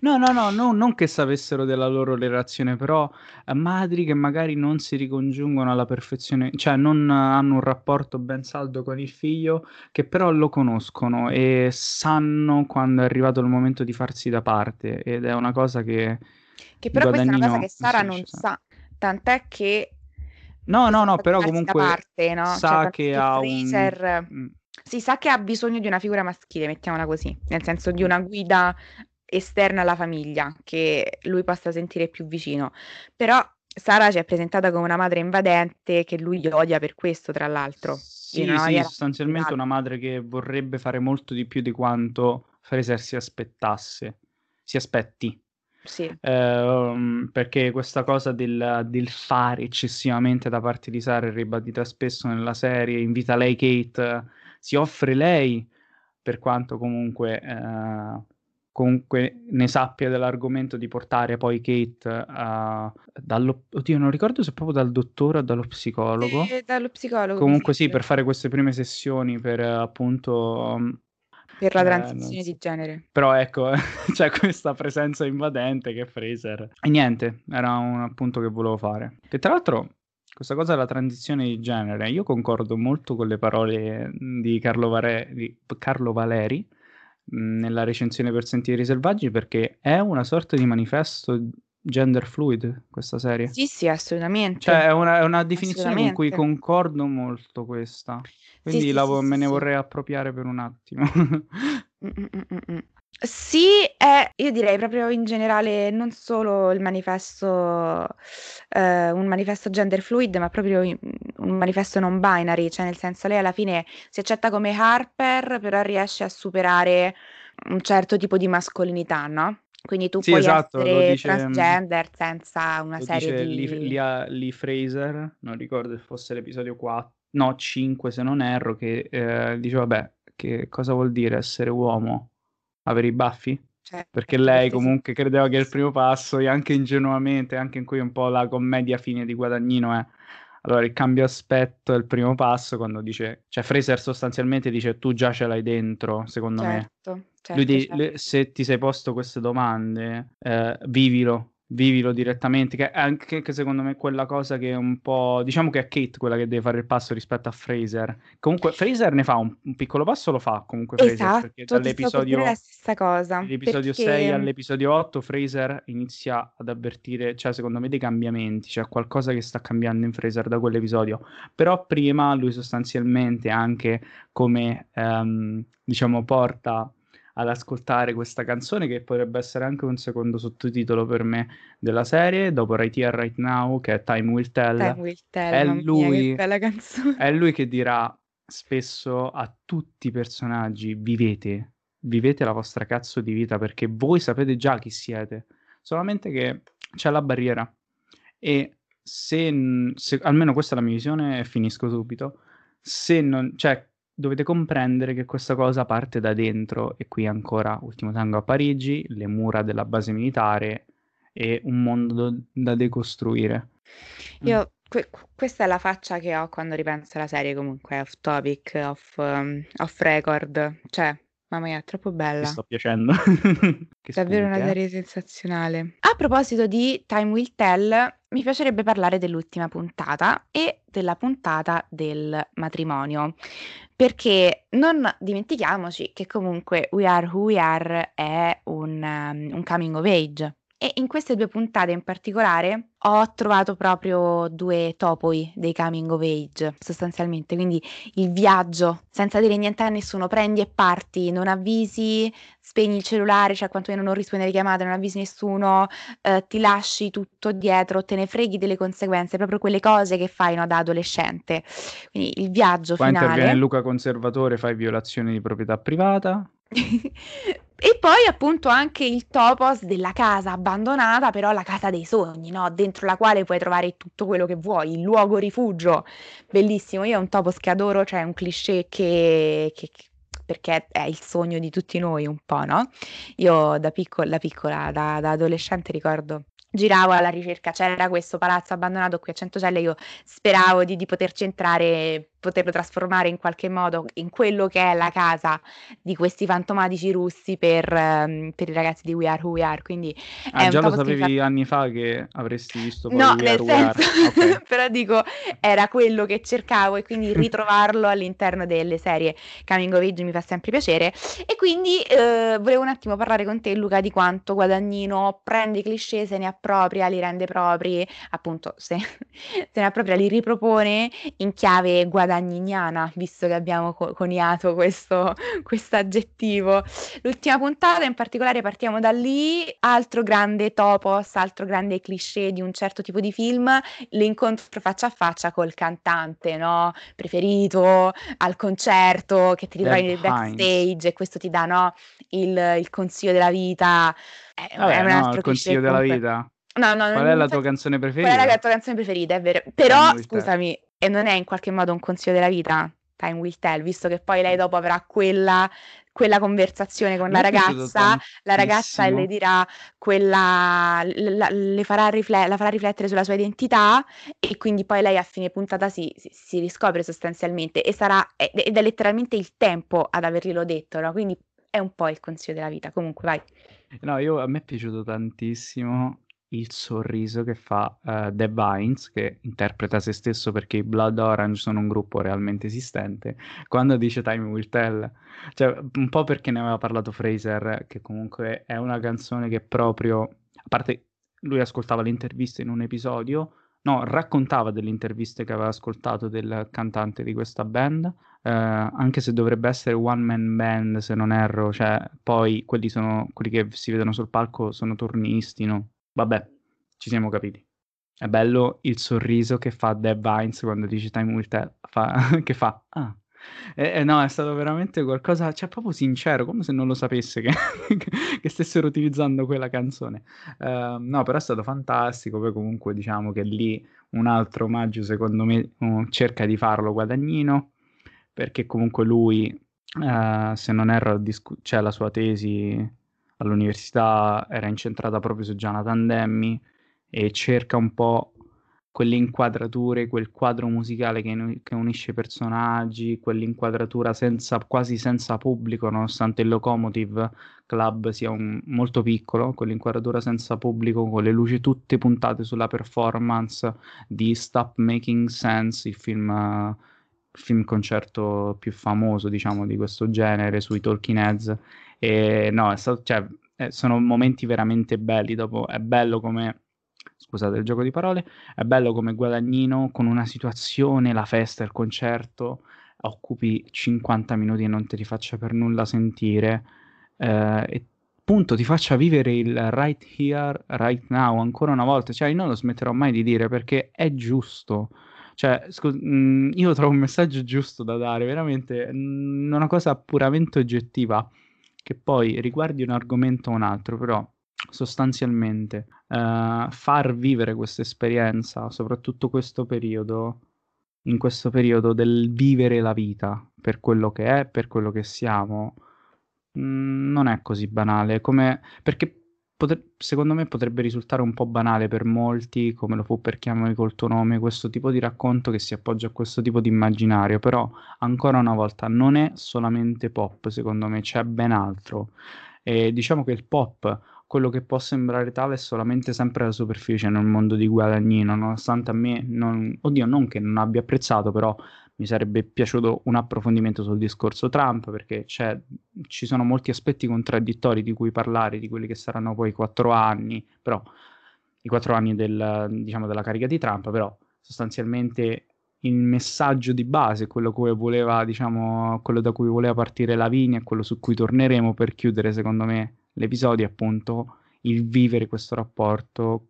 No, no, no, no, non che sapessero della loro relazione, però eh, madri che magari non si ricongiungono alla perfezione, cioè non hanno un rapporto ben saldo con il figlio, che però lo conoscono e sanno quando è arrivato il momento di farsi da parte ed è una cosa che che però questa è una cosa che Sara non sa, tant'è che No, no, no, però comunque parte, no? Cioè, sa tant'è che ha un... Fraser mm, si sa che ha bisogno di una figura maschile, mettiamola così, nel senso di una guida esterna alla famiglia che lui possa sentire più vicino. Però Sara ci è presentata come una madre invadente che lui odia per questo, tra l'altro. Sì, una sì, sostanzialmente una madre che vorrebbe fare molto di più di quanto Fraser si aspettasse, si aspetti. Sì, Ehm, perché questa cosa del, del fare eccessivamente da parte di Sara è ribadita spesso nella serie, invita lei Kate, si offre lei, per quanto comunque, eh, comunque ne sappia dell'argomento di portare poi Kate a, dallo, oddio non ricordo se proprio dal dottore o dallo psicologo. E dallo psicologo Comunque sì, sembra, per fare queste prime sessioni, per eh, appunto... mm, per la eh, transizione so. di genere. Però ecco, c'è questa presenza invadente che è Fraser. E niente, era un appunto che volevo fare. Che tra l'altro, questa cosa della transizione di genere, io concordo molto con le parole di Carlo, Vare- di Carlo Valeri nella recensione per Sentieri Selvaggi perché è una sorta di manifesto gender fluid questa serie. Sì, sì, assolutamente. Cioè è una, è una definizione con cui concordo molto questa. Quindi sì, la sì, vo- sì, me ne vorrei appropriare per un attimo. Mm, mm, mm. Sì, è, io direi proprio in generale non solo il manifesto, eh, un manifesto gender fluid, ma proprio in- un manifesto non binary, cioè nel senso lei alla fine si accetta come Harper, però riesce a superare un certo tipo di mascolinità, no? Quindi tu Sì, puoi esatto, essere dice, transgender senza una serie dice Lee, di... Lee- Lee Fraser, non ricordo se fosse l'episodio 4, no 5 se non erro, che eh, dice vabbè, che cosa vuol dire essere uomo? Avere i baffi? Certo, Perché lei sì. comunque credeva che il primo passo, e anche ingenuamente, anche in cui un po' la commedia fine di Guadagnino è allora il cambio aspetto è il primo passo quando dice, cioè Fraser sostanzialmente dice tu già ce l'hai dentro, secondo me. Certo, Lui certo, di- certo. se ti sei posto queste domande, eh, vivilo, vivilo direttamente, che è anche che secondo me quella cosa che è un po', diciamo che è Kate quella che deve fare il passo rispetto a Fraser. Comunque Fraser ne fa un, un piccolo passo, lo fa comunque Fraser, perché Esatto, ti stavo per dire la dall'episodio stessa cosa, Dall'episodio 6 perché all'episodio 8 Fraser inizia ad avvertire, cioè secondo me dei cambiamenti, c'è qualcosa che sta cambiando in Fraser da quell'episodio, però prima lui sostanzialmente anche come ehm, diciamo porta ad ascoltare questa canzone che potrebbe essere anche un secondo sottotitolo per me della serie, dopo Right Here Right Now che è Time Will Tell, Time Will Tell, è mia, lui, canzone. è lui che dirà spesso a tutti i personaggi vivete, vivete la vostra cazzo di vita perché voi sapete già chi siete, solamente che c'è la barriera. E se, se- almeno questa è la mia visione e finisco subito, se non, cioè dovete comprendere che questa cosa parte da dentro e qui ancora Ultimo Tango a Parigi, le mura della base militare e un mondo da decostruire. Mm. Io, que- questa è la faccia che ho quando ripenso alla serie, comunque, off topic, off, um, off record. Cioè, mamma mia, è troppo bella. sto piacendo. Davvero una spunti, eh? serie sensazionale. A proposito di Time Will Tell, mi piacerebbe parlare dell'ultima puntata e della puntata del matrimonio, perché non dimentichiamoci che comunque We Are Who We Are è un, um, un coming of age. E in queste due puntate in particolare ho trovato proprio due topoi dei coming of age, sostanzialmente. Quindi il viaggio, senza dire niente a nessuno, prendi e parti, non avvisi, spegni il cellulare, cioè quantomeno non rispondi alle chiamate, non avvisi nessuno, eh, ti lasci tutto dietro, te ne freghi delle conseguenze, proprio quelle cose che fai no, da adolescente. Quindi il viaggio Qua interviene finale. Luca Conservatore, fai violazione di proprietà privata. E poi appunto anche il topos della casa abbandonata, però la casa dei sogni, no? Dentro la quale puoi trovare tutto quello che vuoi, il luogo rifugio. Bellissimo, io è un topos che adoro, cioè è un cliché che, che- perché è il sogno di tutti noi un po', no? Io da piccola, da piccola, da, da adolescente ricordo giravo alla ricerca, c'era questo palazzo abbandonato qui a Centocelle, io speravo di, di poterci entrare poterlo trasformare in qualche modo in quello che è la casa di questi fantomatici russi per, um, per i ragazzi di We Are Who We Are. Quindi ah, già lo sapevi fa... anni fa che avresti visto poi No, We nel senso, okay. però dico, era quello che cercavo e quindi ritrovarlo all'interno delle serie Coming of Age mi fa sempre piacere. E quindi eh, volevo un attimo parlare con te, Luca, di quanto Guadagnino prende i cliché, se ne appropria, li rende propri, appunto, se, se ne appropria, li ripropone in chiave guadagnino guadagniniana, visto che abbiamo co- coniato questo aggettivo. L'ultima puntata in particolare partiamo da lì, altro grande topos, altro grande cliché di un certo tipo di film, l'incontro faccia a faccia col cantante, no? Preferito al concerto, che ti ritrovi nel backstage e questo ti dà, no? Il, il consiglio della vita. È, Vabbè, è un altro no, il consiglio della vita. No, no, Qual è la tua canzone preferita? Qual è la tua canzone preferita, è vero. Però, scusami, e non è in qualche modo un consiglio della vita, time will tell, visto che poi lei dopo avrà quella, quella conversazione con la ragazza, la ragazza le dirà quella, la, le farà rifle- la farà riflettere sulla sua identità e quindi poi lei a fine puntata si, si, si riscopre sostanzialmente e sarà, ed è letteralmente il tempo ad averglielo detto, no? quindi è un po' il consiglio della vita, comunque vai. No, io, a me è piaciuto tantissimo il sorriso che fa uh, The Vines, che interpreta se stesso perché i Blood Orange sono un gruppo realmente esistente, quando dice Time Will Tell. Cioè, un po' perché ne aveva parlato Fraser, che comunque è una canzone che proprio... A parte, lui ascoltava le interviste in un episodio, no, raccontava delle interviste che aveva ascoltato del cantante di questa band, eh, anche se dovrebbe essere one man band, se non erro, cioè, poi quelli, sono, quelli che si vedono sul palco sono turnisti, no? Vabbè, ci siamo capiti. È bello il sorriso che fa Deb Vines quando dice Time Will Tell, fa, che fa, ah. Eh, eh, no, è stato veramente qualcosa, cioè proprio sincero, come se non lo sapesse che, che stessero utilizzando quella canzone. Uh, no, però è stato fantastico, poi comunque diciamo che lì un altro omaggio secondo me cerca di farlo Guadagnino, perché comunque lui, uh, se non erro, discu- c'è la sua tesi all'università era incentrata proprio su Jonathan Demme e cerca un po' quelle inquadrature, quel quadro musicale che, che unisce personaggi, quell'inquadratura senza, quasi senza pubblico, nonostante il Locomotive Club sia un, molto piccolo, quell'inquadratura senza pubblico, con le luci tutte puntate sulla performance di Stop Making Sense, il film, il film concerto più famoso, diciamo, di questo genere sui Talking Heads e no, stato, cioè, eh, sono momenti veramente belli. Dopo è bello come scusate il gioco di parole, è bello come Guadagnino con una situazione, la festa, il concerto, occupi 50 minuti e non te li faccia per nulla sentire eh, e appunto ti faccia vivere il right here, right now ancora una volta, cioè io non lo smetterò mai di dire perché è giusto. Cioè, scu- mh, mm, io trovo un messaggio giusto da dare, veramente mh, mm, una cosa puramente oggettiva che poi riguardi un argomento o un altro, però sostanzialmente uh, far vivere questa esperienza, soprattutto questo periodo, in questo periodo del vivere la vita per quello che è, per quello che siamo, mh, mm, non è così banale, come perché potre- secondo me potrebbe risultare un po' banale per molti, come lo fu per Chiamami col tuo nome, questo tipo di racconto che si appoggia a questo tipo di immaginario, però ancora una volta non è solamente pop, secondo me c'è ben altro. E diciamo che il pop, quello che può sembrare tale, è solamente sempre la superficie nel mondo di Guadagnino, nonostante a me, non, oddio, non che non abbia apprezzato, però mi sarebbe piaciuto un approfondimento sul discorso Trump perché ci sono molti aspetti contraddittori di cui parlare, di quelli che saranno poi i quattro anni, però i quattro anni del, diciamo, della carica di Trump, però sostanzialmente il messaggio di base, quello, voleva, diciamo, quello da cui voleva partire Lavinia e quello su cui torneremo per chiudere, secondo me, l'episodio, appunto, il vivere questo rapporto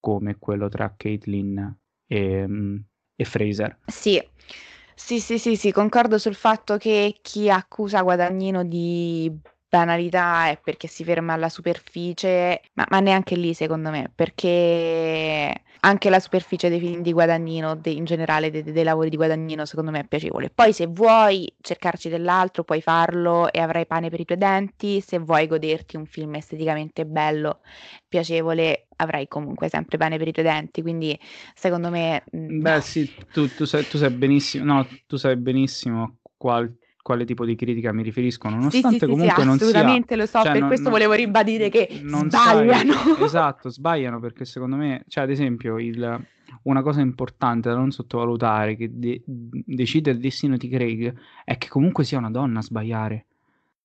come quello tra Caitlyn e, mm, e Fraser. Sì, sì, sì, sì, sì, concordo sul fatto che chi accusa Guadagnino di banalità è perché si ferma alla superficie, ma, ma neanche lì secondo me, perché anche la superficie dei film di Guadagnino, de, in generale dei, dei lavori di Guadagnino, secondo me è piacevole. Poi se vuoi cercarci dell'altro, puoi farlo e avrai pane per i tuoi denti, se vuoi goderti un film esteticamente bello, piacevole, avrai comunque sempre pane per i tuoi denti, quindi secondo me... Mm, Beh sì, tu, tu, sai, tu sai benissimo, no, tu sai benissimo qual quale tipo di critica mi riferisco, nonostante sì, sì, comunque sì, non sia... assolutamente lo so, cioè, per non, questo volevo ribadire che non sbagliano. Sai, esatto, sbagliano perché secondo me, cioè ad esempio, il, una cosa importante da non sottovalutare che de- decide il destino di Craig è che comunque sia una donna a sbagliare.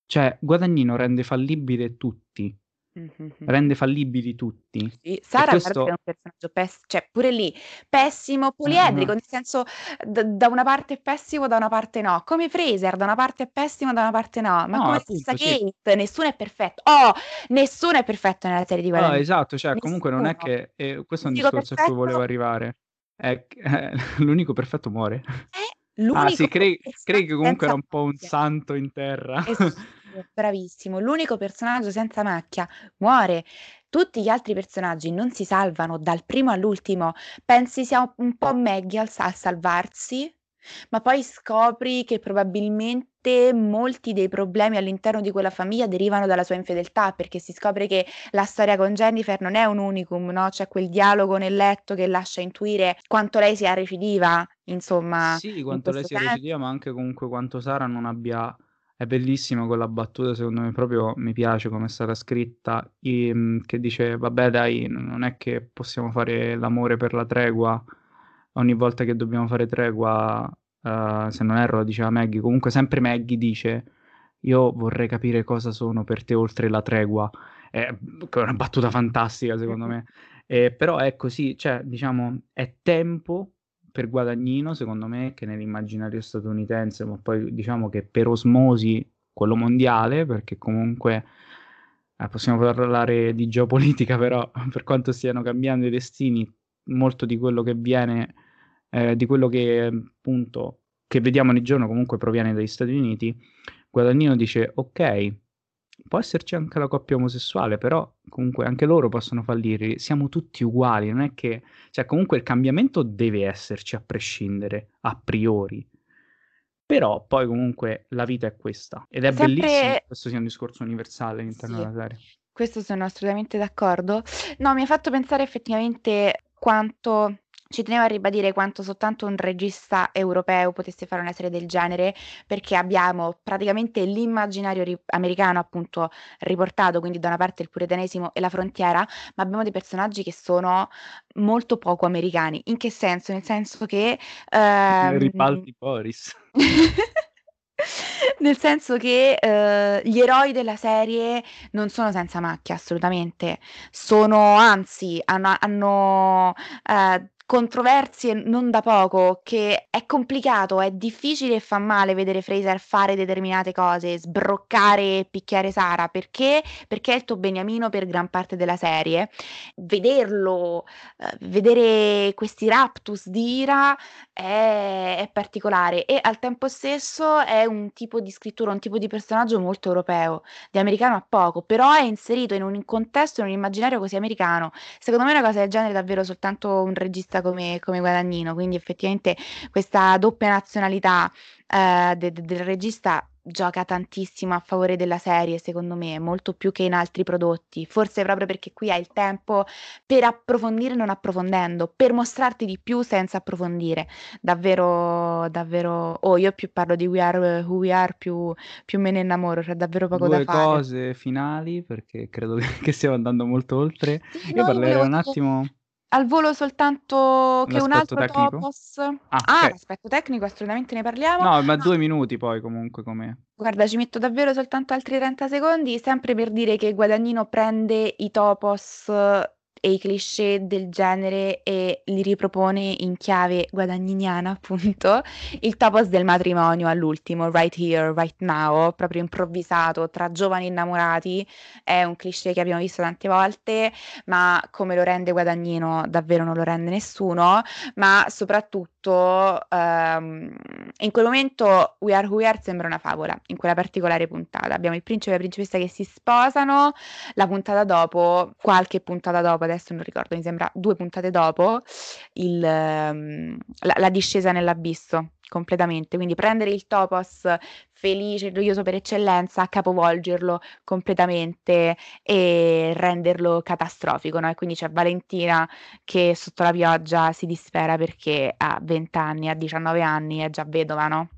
Cioè, Guadagnino rende fallibile tutti, Mh-mh. Rende fallibili tutti. Sì, Sara questo... è un personaggio pess cioè pure lì, pessimo, poliedrico, uh-huh. nel senso d- da una parte è pessimo, da una parte no. Come Fraser, da una parte è pessimo, da una parte no. Ma no, come appunto, stessa sì. Kate, nessuno è perfetto. Oh, nessuno è perfetto nella serie di Guadagnino. No, esatto, cioè nessuno. comunque non è che eh, questo è un discorso perfetto... a cui volevo arrivare. È, eh, l'unico perfetto muore. È l'unico ah sì, Craig, Craig comunque era un po' un santo in terra. Esatto bravissimo. L'unico personaggio senza macchia muore. Tutti gli altri personaggi non si salvano dal primo all'ultimo. Pensi sia un po' Maggie a salvarsi, ma poi scopri che probabilmente molti dei problemi all'interno di quella famiglia derivano dalla sua infedeltà, perché si scopre che la storia con Jennifer non è un unicum, no? C'è quel dialogo nel letto che lascia intuire quanto lei sia recidiva, insomma. Sì, quanto lei sia recidiva, ma anche comunque quanto Sara non abbia è bellissima quella battuta, secondo me proprio mi piace come è stata scritta, e, che dice vabbè dai, non è che possiamo fare l'amore per la tregua, ogni volta che dobbiamo fare tregua, uh, se non erro, diceva Maggie, comunque sempre Maggie dice io vorrei capire cosa sono per te oltre la tregua, è una battuta fantastica secondo me, eh, però è così, cioè diciamo è tempo per Guadagnino, secondo me, che nell'immaginario statunitense, ma poi diciamo che per osmosi quello mondiale, perché comunque eh, possiamo parlare di geopolitica, però per quanto stiano cambiando i destini, molto di quello che viene, eh, di quello che appunto che vediamo ogni giorno comunque proviene dagli Stati Uniti, Guadagnino dice ok, può esserci anche la coppia omosessuale, però comunque anche loro possono fallire, siamo tutti uguali, non è che... cioè comunque il cambiamento deve esserci a prescindere, a priori. Però poi comunque la vita è questa ed è Sempre... bellissimo che questo sia un discorso universale all'interno sì. della serie. Questo sono assolutamente d'accordo. No, mi ha fatto pensare effettivamente quanto ci tenevo a ribadire quanto soltanto un regista europeo potesse fare una serie del genere, perché abbiamo praticamente l'immaginario ri- americano appunto riportato, quindi da una parte il puritanesimo e la frontiera, ma abbiamo dei personaggi che sono molto poco americani. In che senso? Nel senso che... Ehm... Ripaldi Boris. Nel senso che eh, gli eroi della serie non sono senza macchia, assolutamente. Sono, anzi, hanno, hanno eh, controversie non da poco, che è complicato, è difficile e fa male vedere Fraser fare determinate cose, sbroccare e picchiare Sara, perché? Perché è il tuo beniamino per gran parte della serie. Vederlo, eh, vedere questi raptus di ira è, è particolare e al tempo stesso è un tipo di scrittura, un tipo di personaggio molto europeo, di americano a poco, però è inserito in un contesto, in un immaginario così americano. Secondo me una cosa del genere davvero soltanto un regista vista come, come Guadagnino, quindi effettivamente questa doppia nazionalità eh, de- de- del regista gioca tantissimo a favore della serie, secondo me, molto più che in altri prodotti, forse proprio perché qui hai il tempo per approfondire non approfondendo, per mostrarti di più senza approfondire. Davvero, davvero, oh, io più parlo di We Are Who We Are, più, più me ne innamoro, c'è davvero poco Due da fare. Due cose finali, perché credo che stiamo andando molto oltre. Sì, io parlerei un attimo al volo soltanto che un altro tecnico? topos. Ah, Ah, l'aspetto tecnico assolutamente ne parliamo. No, ma due minuti poi comunque come... Guarda, ci metto davvero soltanto altri 30 secondi, sempre per dire che Guadagnino prende i topos e i cliché del genere e li ripropone in chiave guadagniniana, appunto. Il topos del matrimonio all'ultimo, right here, right now, proprio improvvisato tra giovani innamorati, è un cliché che abbiamo visto tante volte, ma come lo rende Guadagnino davvero non lo rende nessuno, ma soprattutto um, in quel momento We Are Who We Are sembra una favola, in quella particolare puntata. Abbiamo il principe e la principessa che si sposano, la puntata dopo, qualche puntata dopo, adesso non ricordo, mi sembra due puntate dopo, il, um, la, la discesa nell'abisso completamente. Quindi prendere il topos felice, gioioso per eccellenza, capovolgerlo completamente e renderlo catastrofico. No? E quindi c'è Valentina che sotto la pioggia si dispera perché ha 20 anni, ha 19 anni, è già vedova, no?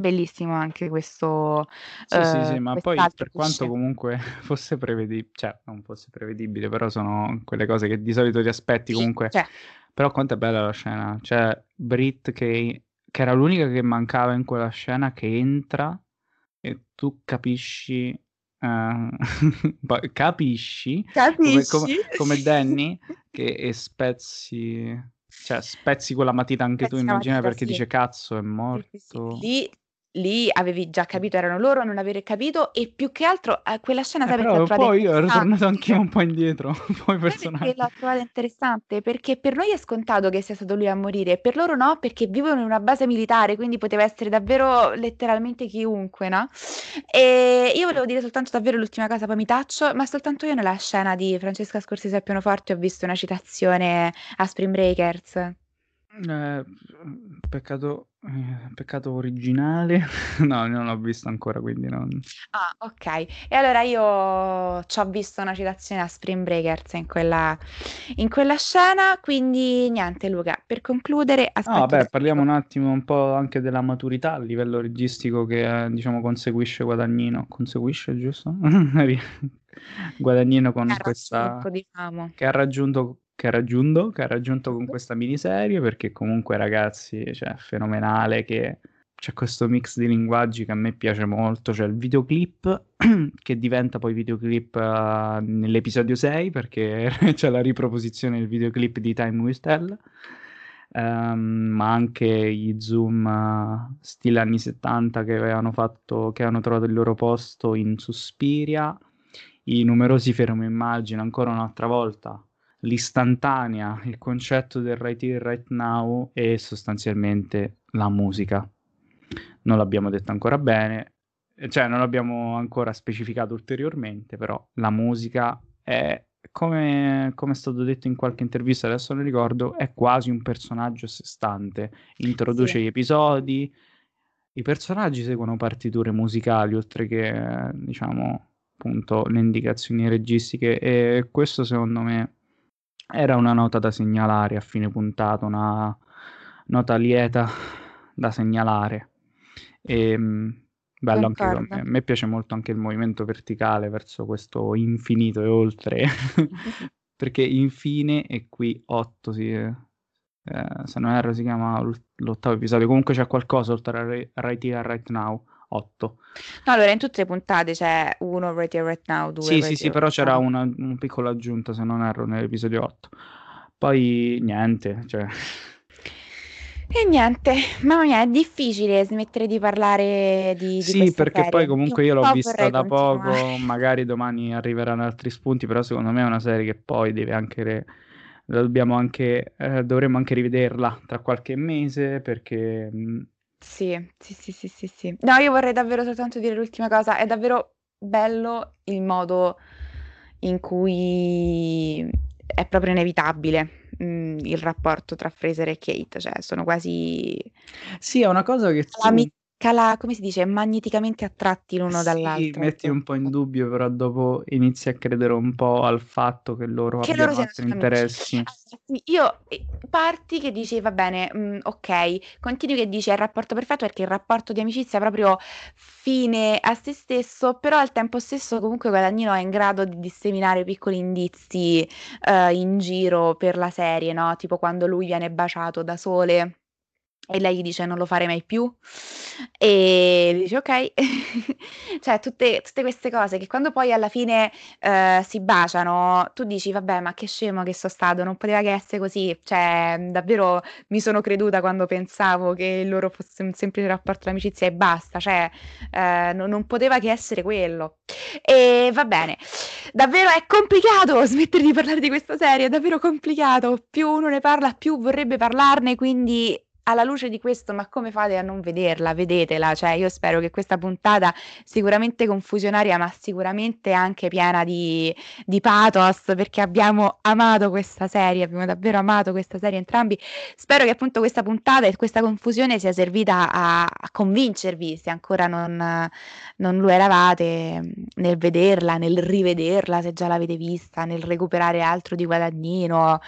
Bellissimo anche questo. Sì, uh, sì, sì, ma poi per quanto comunque fosse prevedibile, cioè non fosse prevedibile, però sono quelle cose che di solito ti aspetti comunque. Cioè. Però quanto è bella la scena, cioè Brit che che era l'unica che mancava in quella scena che entra e tu capisci uh, capisci, capisci? Come, come, come, Danny che spezzi cioè spezzi quella matita anche spezzi tu immagina perché sì. dice cazzo è morto lì lì avevi già capito, erano loro a non avere capito e più che altro eh, quella scena eh, però poi io ero tornato anche un po' indietro, poi personaggi. l'ho trovata interessante perché per noi è scontato che sia stato lui a morire, per loro no, perché vivono in una base militare, quindi poteva essere davvero letteralmente chiunque, no? E io volevo dire soltanto davvero l'ultima cosa, poi mi taccio, ma soltanto io nella scena di Francesca Scorsese a pianoforte ho visto una citazione a Spring Breakers. Eh, peccato, eh, peccato originale. No, non l'ho visto ancora, quindi non... Ah, ok. E allora io ci ho visto una citazione a Spring Breakers in quella, in quella scena, quindi niente Luca, per concludere No, vabbè, parliamo un attimo un po' anche della maturità a livello registico che, eh, diciamo, conseguisce Guadagnino. Conseguisce, giusto? Guadagnino con questa... diciamo. Che ha raggiunto che ha raggiunto, che ha raggiunto con questa miniserie, perché comunque ragazzi, cioè, fenomenale che c'è questo mix di linguaggi che a me piace molto, c'è il videoclip che diventa poi videoclip uh, nell'episodio 6 perché c'è la riproposizione del videoclip di Time Will Tell, um, ma anche gli zoom uh, stile anni 70 che avevano fatto, che hanno trovato il loro posto in Suspiria, i numerosi fermo immagine ancora un'altra volta l'istantanea, il concetto del right here, right now e sostanzialmente la musica. Non l'abbiamo detto ancora bene, cioè non l'abbiamo ancora specificato ulteriormente, però la musica è, come, come è stato detto in qualche intervista, adesso non ricordo, è quasi un personaggio a sé stante, introduce sì. gli episodi, i personaggi seguono partiture musicali oltre che, diciamo, appunto, le indicazioni registiche e questo secondo me era una nota da segnalare a fine puntata, una nota lieta da segnalare. E, ehm, bello anche a me. A me piace molto anche il movimento verticale verso questo infinito e oltre, perché infine e qui 8 si, eh, se non erro si chiama l'ottavo episodio. Comunque c'è qualcosa oltre a Right Here, Right Now 8. No, allora in tutte le puntate c'è uno Right Here Right Now, due Sì, right sì, sì, però c'era una, una, piccola aggiunta, se non erro, nell'episodio 8. Poi niente, cioè... E niente, mamma mia, è difficile smettere di parlare di, di Sì, perché serie. poi comunque io, io l'ho vista da continuare. poco, magari domani arriveranno altri spunti, però secondo me è una serie che poi deve anche... Re... Dobbiamo anche, eh, dovremmo anche rivederla tra qualche mese perché mh, sì, sì, sì, sì, sì, sì. No, io vorrei davvero soltanto dire l'ultima cosa, è davvero bello il modo in cui è proprio inevitabile, mhmm, il rapporto tra Fraser e Kate, cioè sono quasi Sì, è una cosa che tu cala come si dice, magneticamente attratti l'uno Sì, dall'altro, metti un po' in dubbio, però dopo inizi a credere un po' al fatto che loro Che loro abbiano siano altri interessi. Sì, io parti che dici: "Va bene, mhmm, ok", continui che dici: "È il rapporto perfetto", perché il rapporto di amicizia è proprio fine a se stesso, però al tempo stesso comunque Guadagnino è in grado di disseminare piccoli indizi, uhm, in giro per la serie, no, tipo quando lui viene baciato da Sole e lei gli dice: "Non lo fare mai più". E dice: "Okay". Cioè tutte tutte queste cose che quando poi alla fine, ehm, si baciano, tu dici: "Vabbè, ma che scemo che so stato, non poteva che esse così". Cioè, davvero mi sono creduta quando pensavo che loro fosse un semplice rapporto d'amicizia e basta, cioè, ehm, no non poteva che essere quello. E va bene. Davvero è complicato smettere di parlare di questa serie, è davvero complicato. Più uno ne parla, più vorrebbe parlarne, quindi alla luce di questo, ma come fate a non vederla? Vedetela, cioè io spero che questa puntata, sicuramente confusionaria, ma sicuramente anche piena di di pathos, perché abbiamo amato questa serie, abbiamo davvero amato questa serie entrambi. Spero che appunto questa puntata e questa confusione sia servita a a convincervi, se ancora non non lo eravate, nel vederla, nel rivederla, se già l'avete vista, nel recuperare altro di Guadagnino.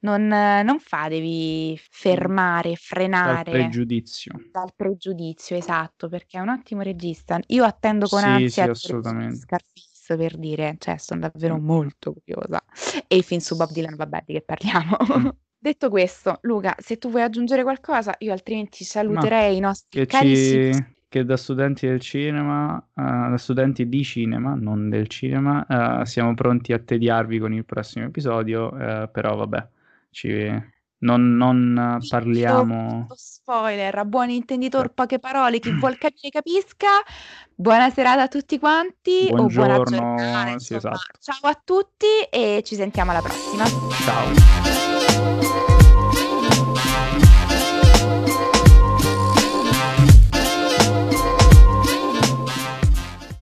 Non non fatevi fermare, Dal frenare pregiudizio. dal pregiudizio, esatto, perché è un ottimo regista. Io attendo con Sì, sì, ansia il assolutamente. Scarface per dire, cioè son davvero Mh. molto curiosa. E il film su Bob Dylan, vabbè di che parliamo. Mh. Detto questo, Luca, se tu vuoi aggiungere qualcosa, io altrimenti saluterei i nostri che carissimi ci che da studenti del cinema uhm, da studenti di cinema, non del cinema, uhm, siamo pronti a tediarvi con il prossimo episodio, ehm, però vabbè, ci non non parliamo spoiler, a buon intenditor poche parole, chi vuol capire capisca. Buona serata a tutti quanti o buona giornata, Buongiorno, sì esatto. Ciao a tutti e ci sentiamo alla prossima. Ciao.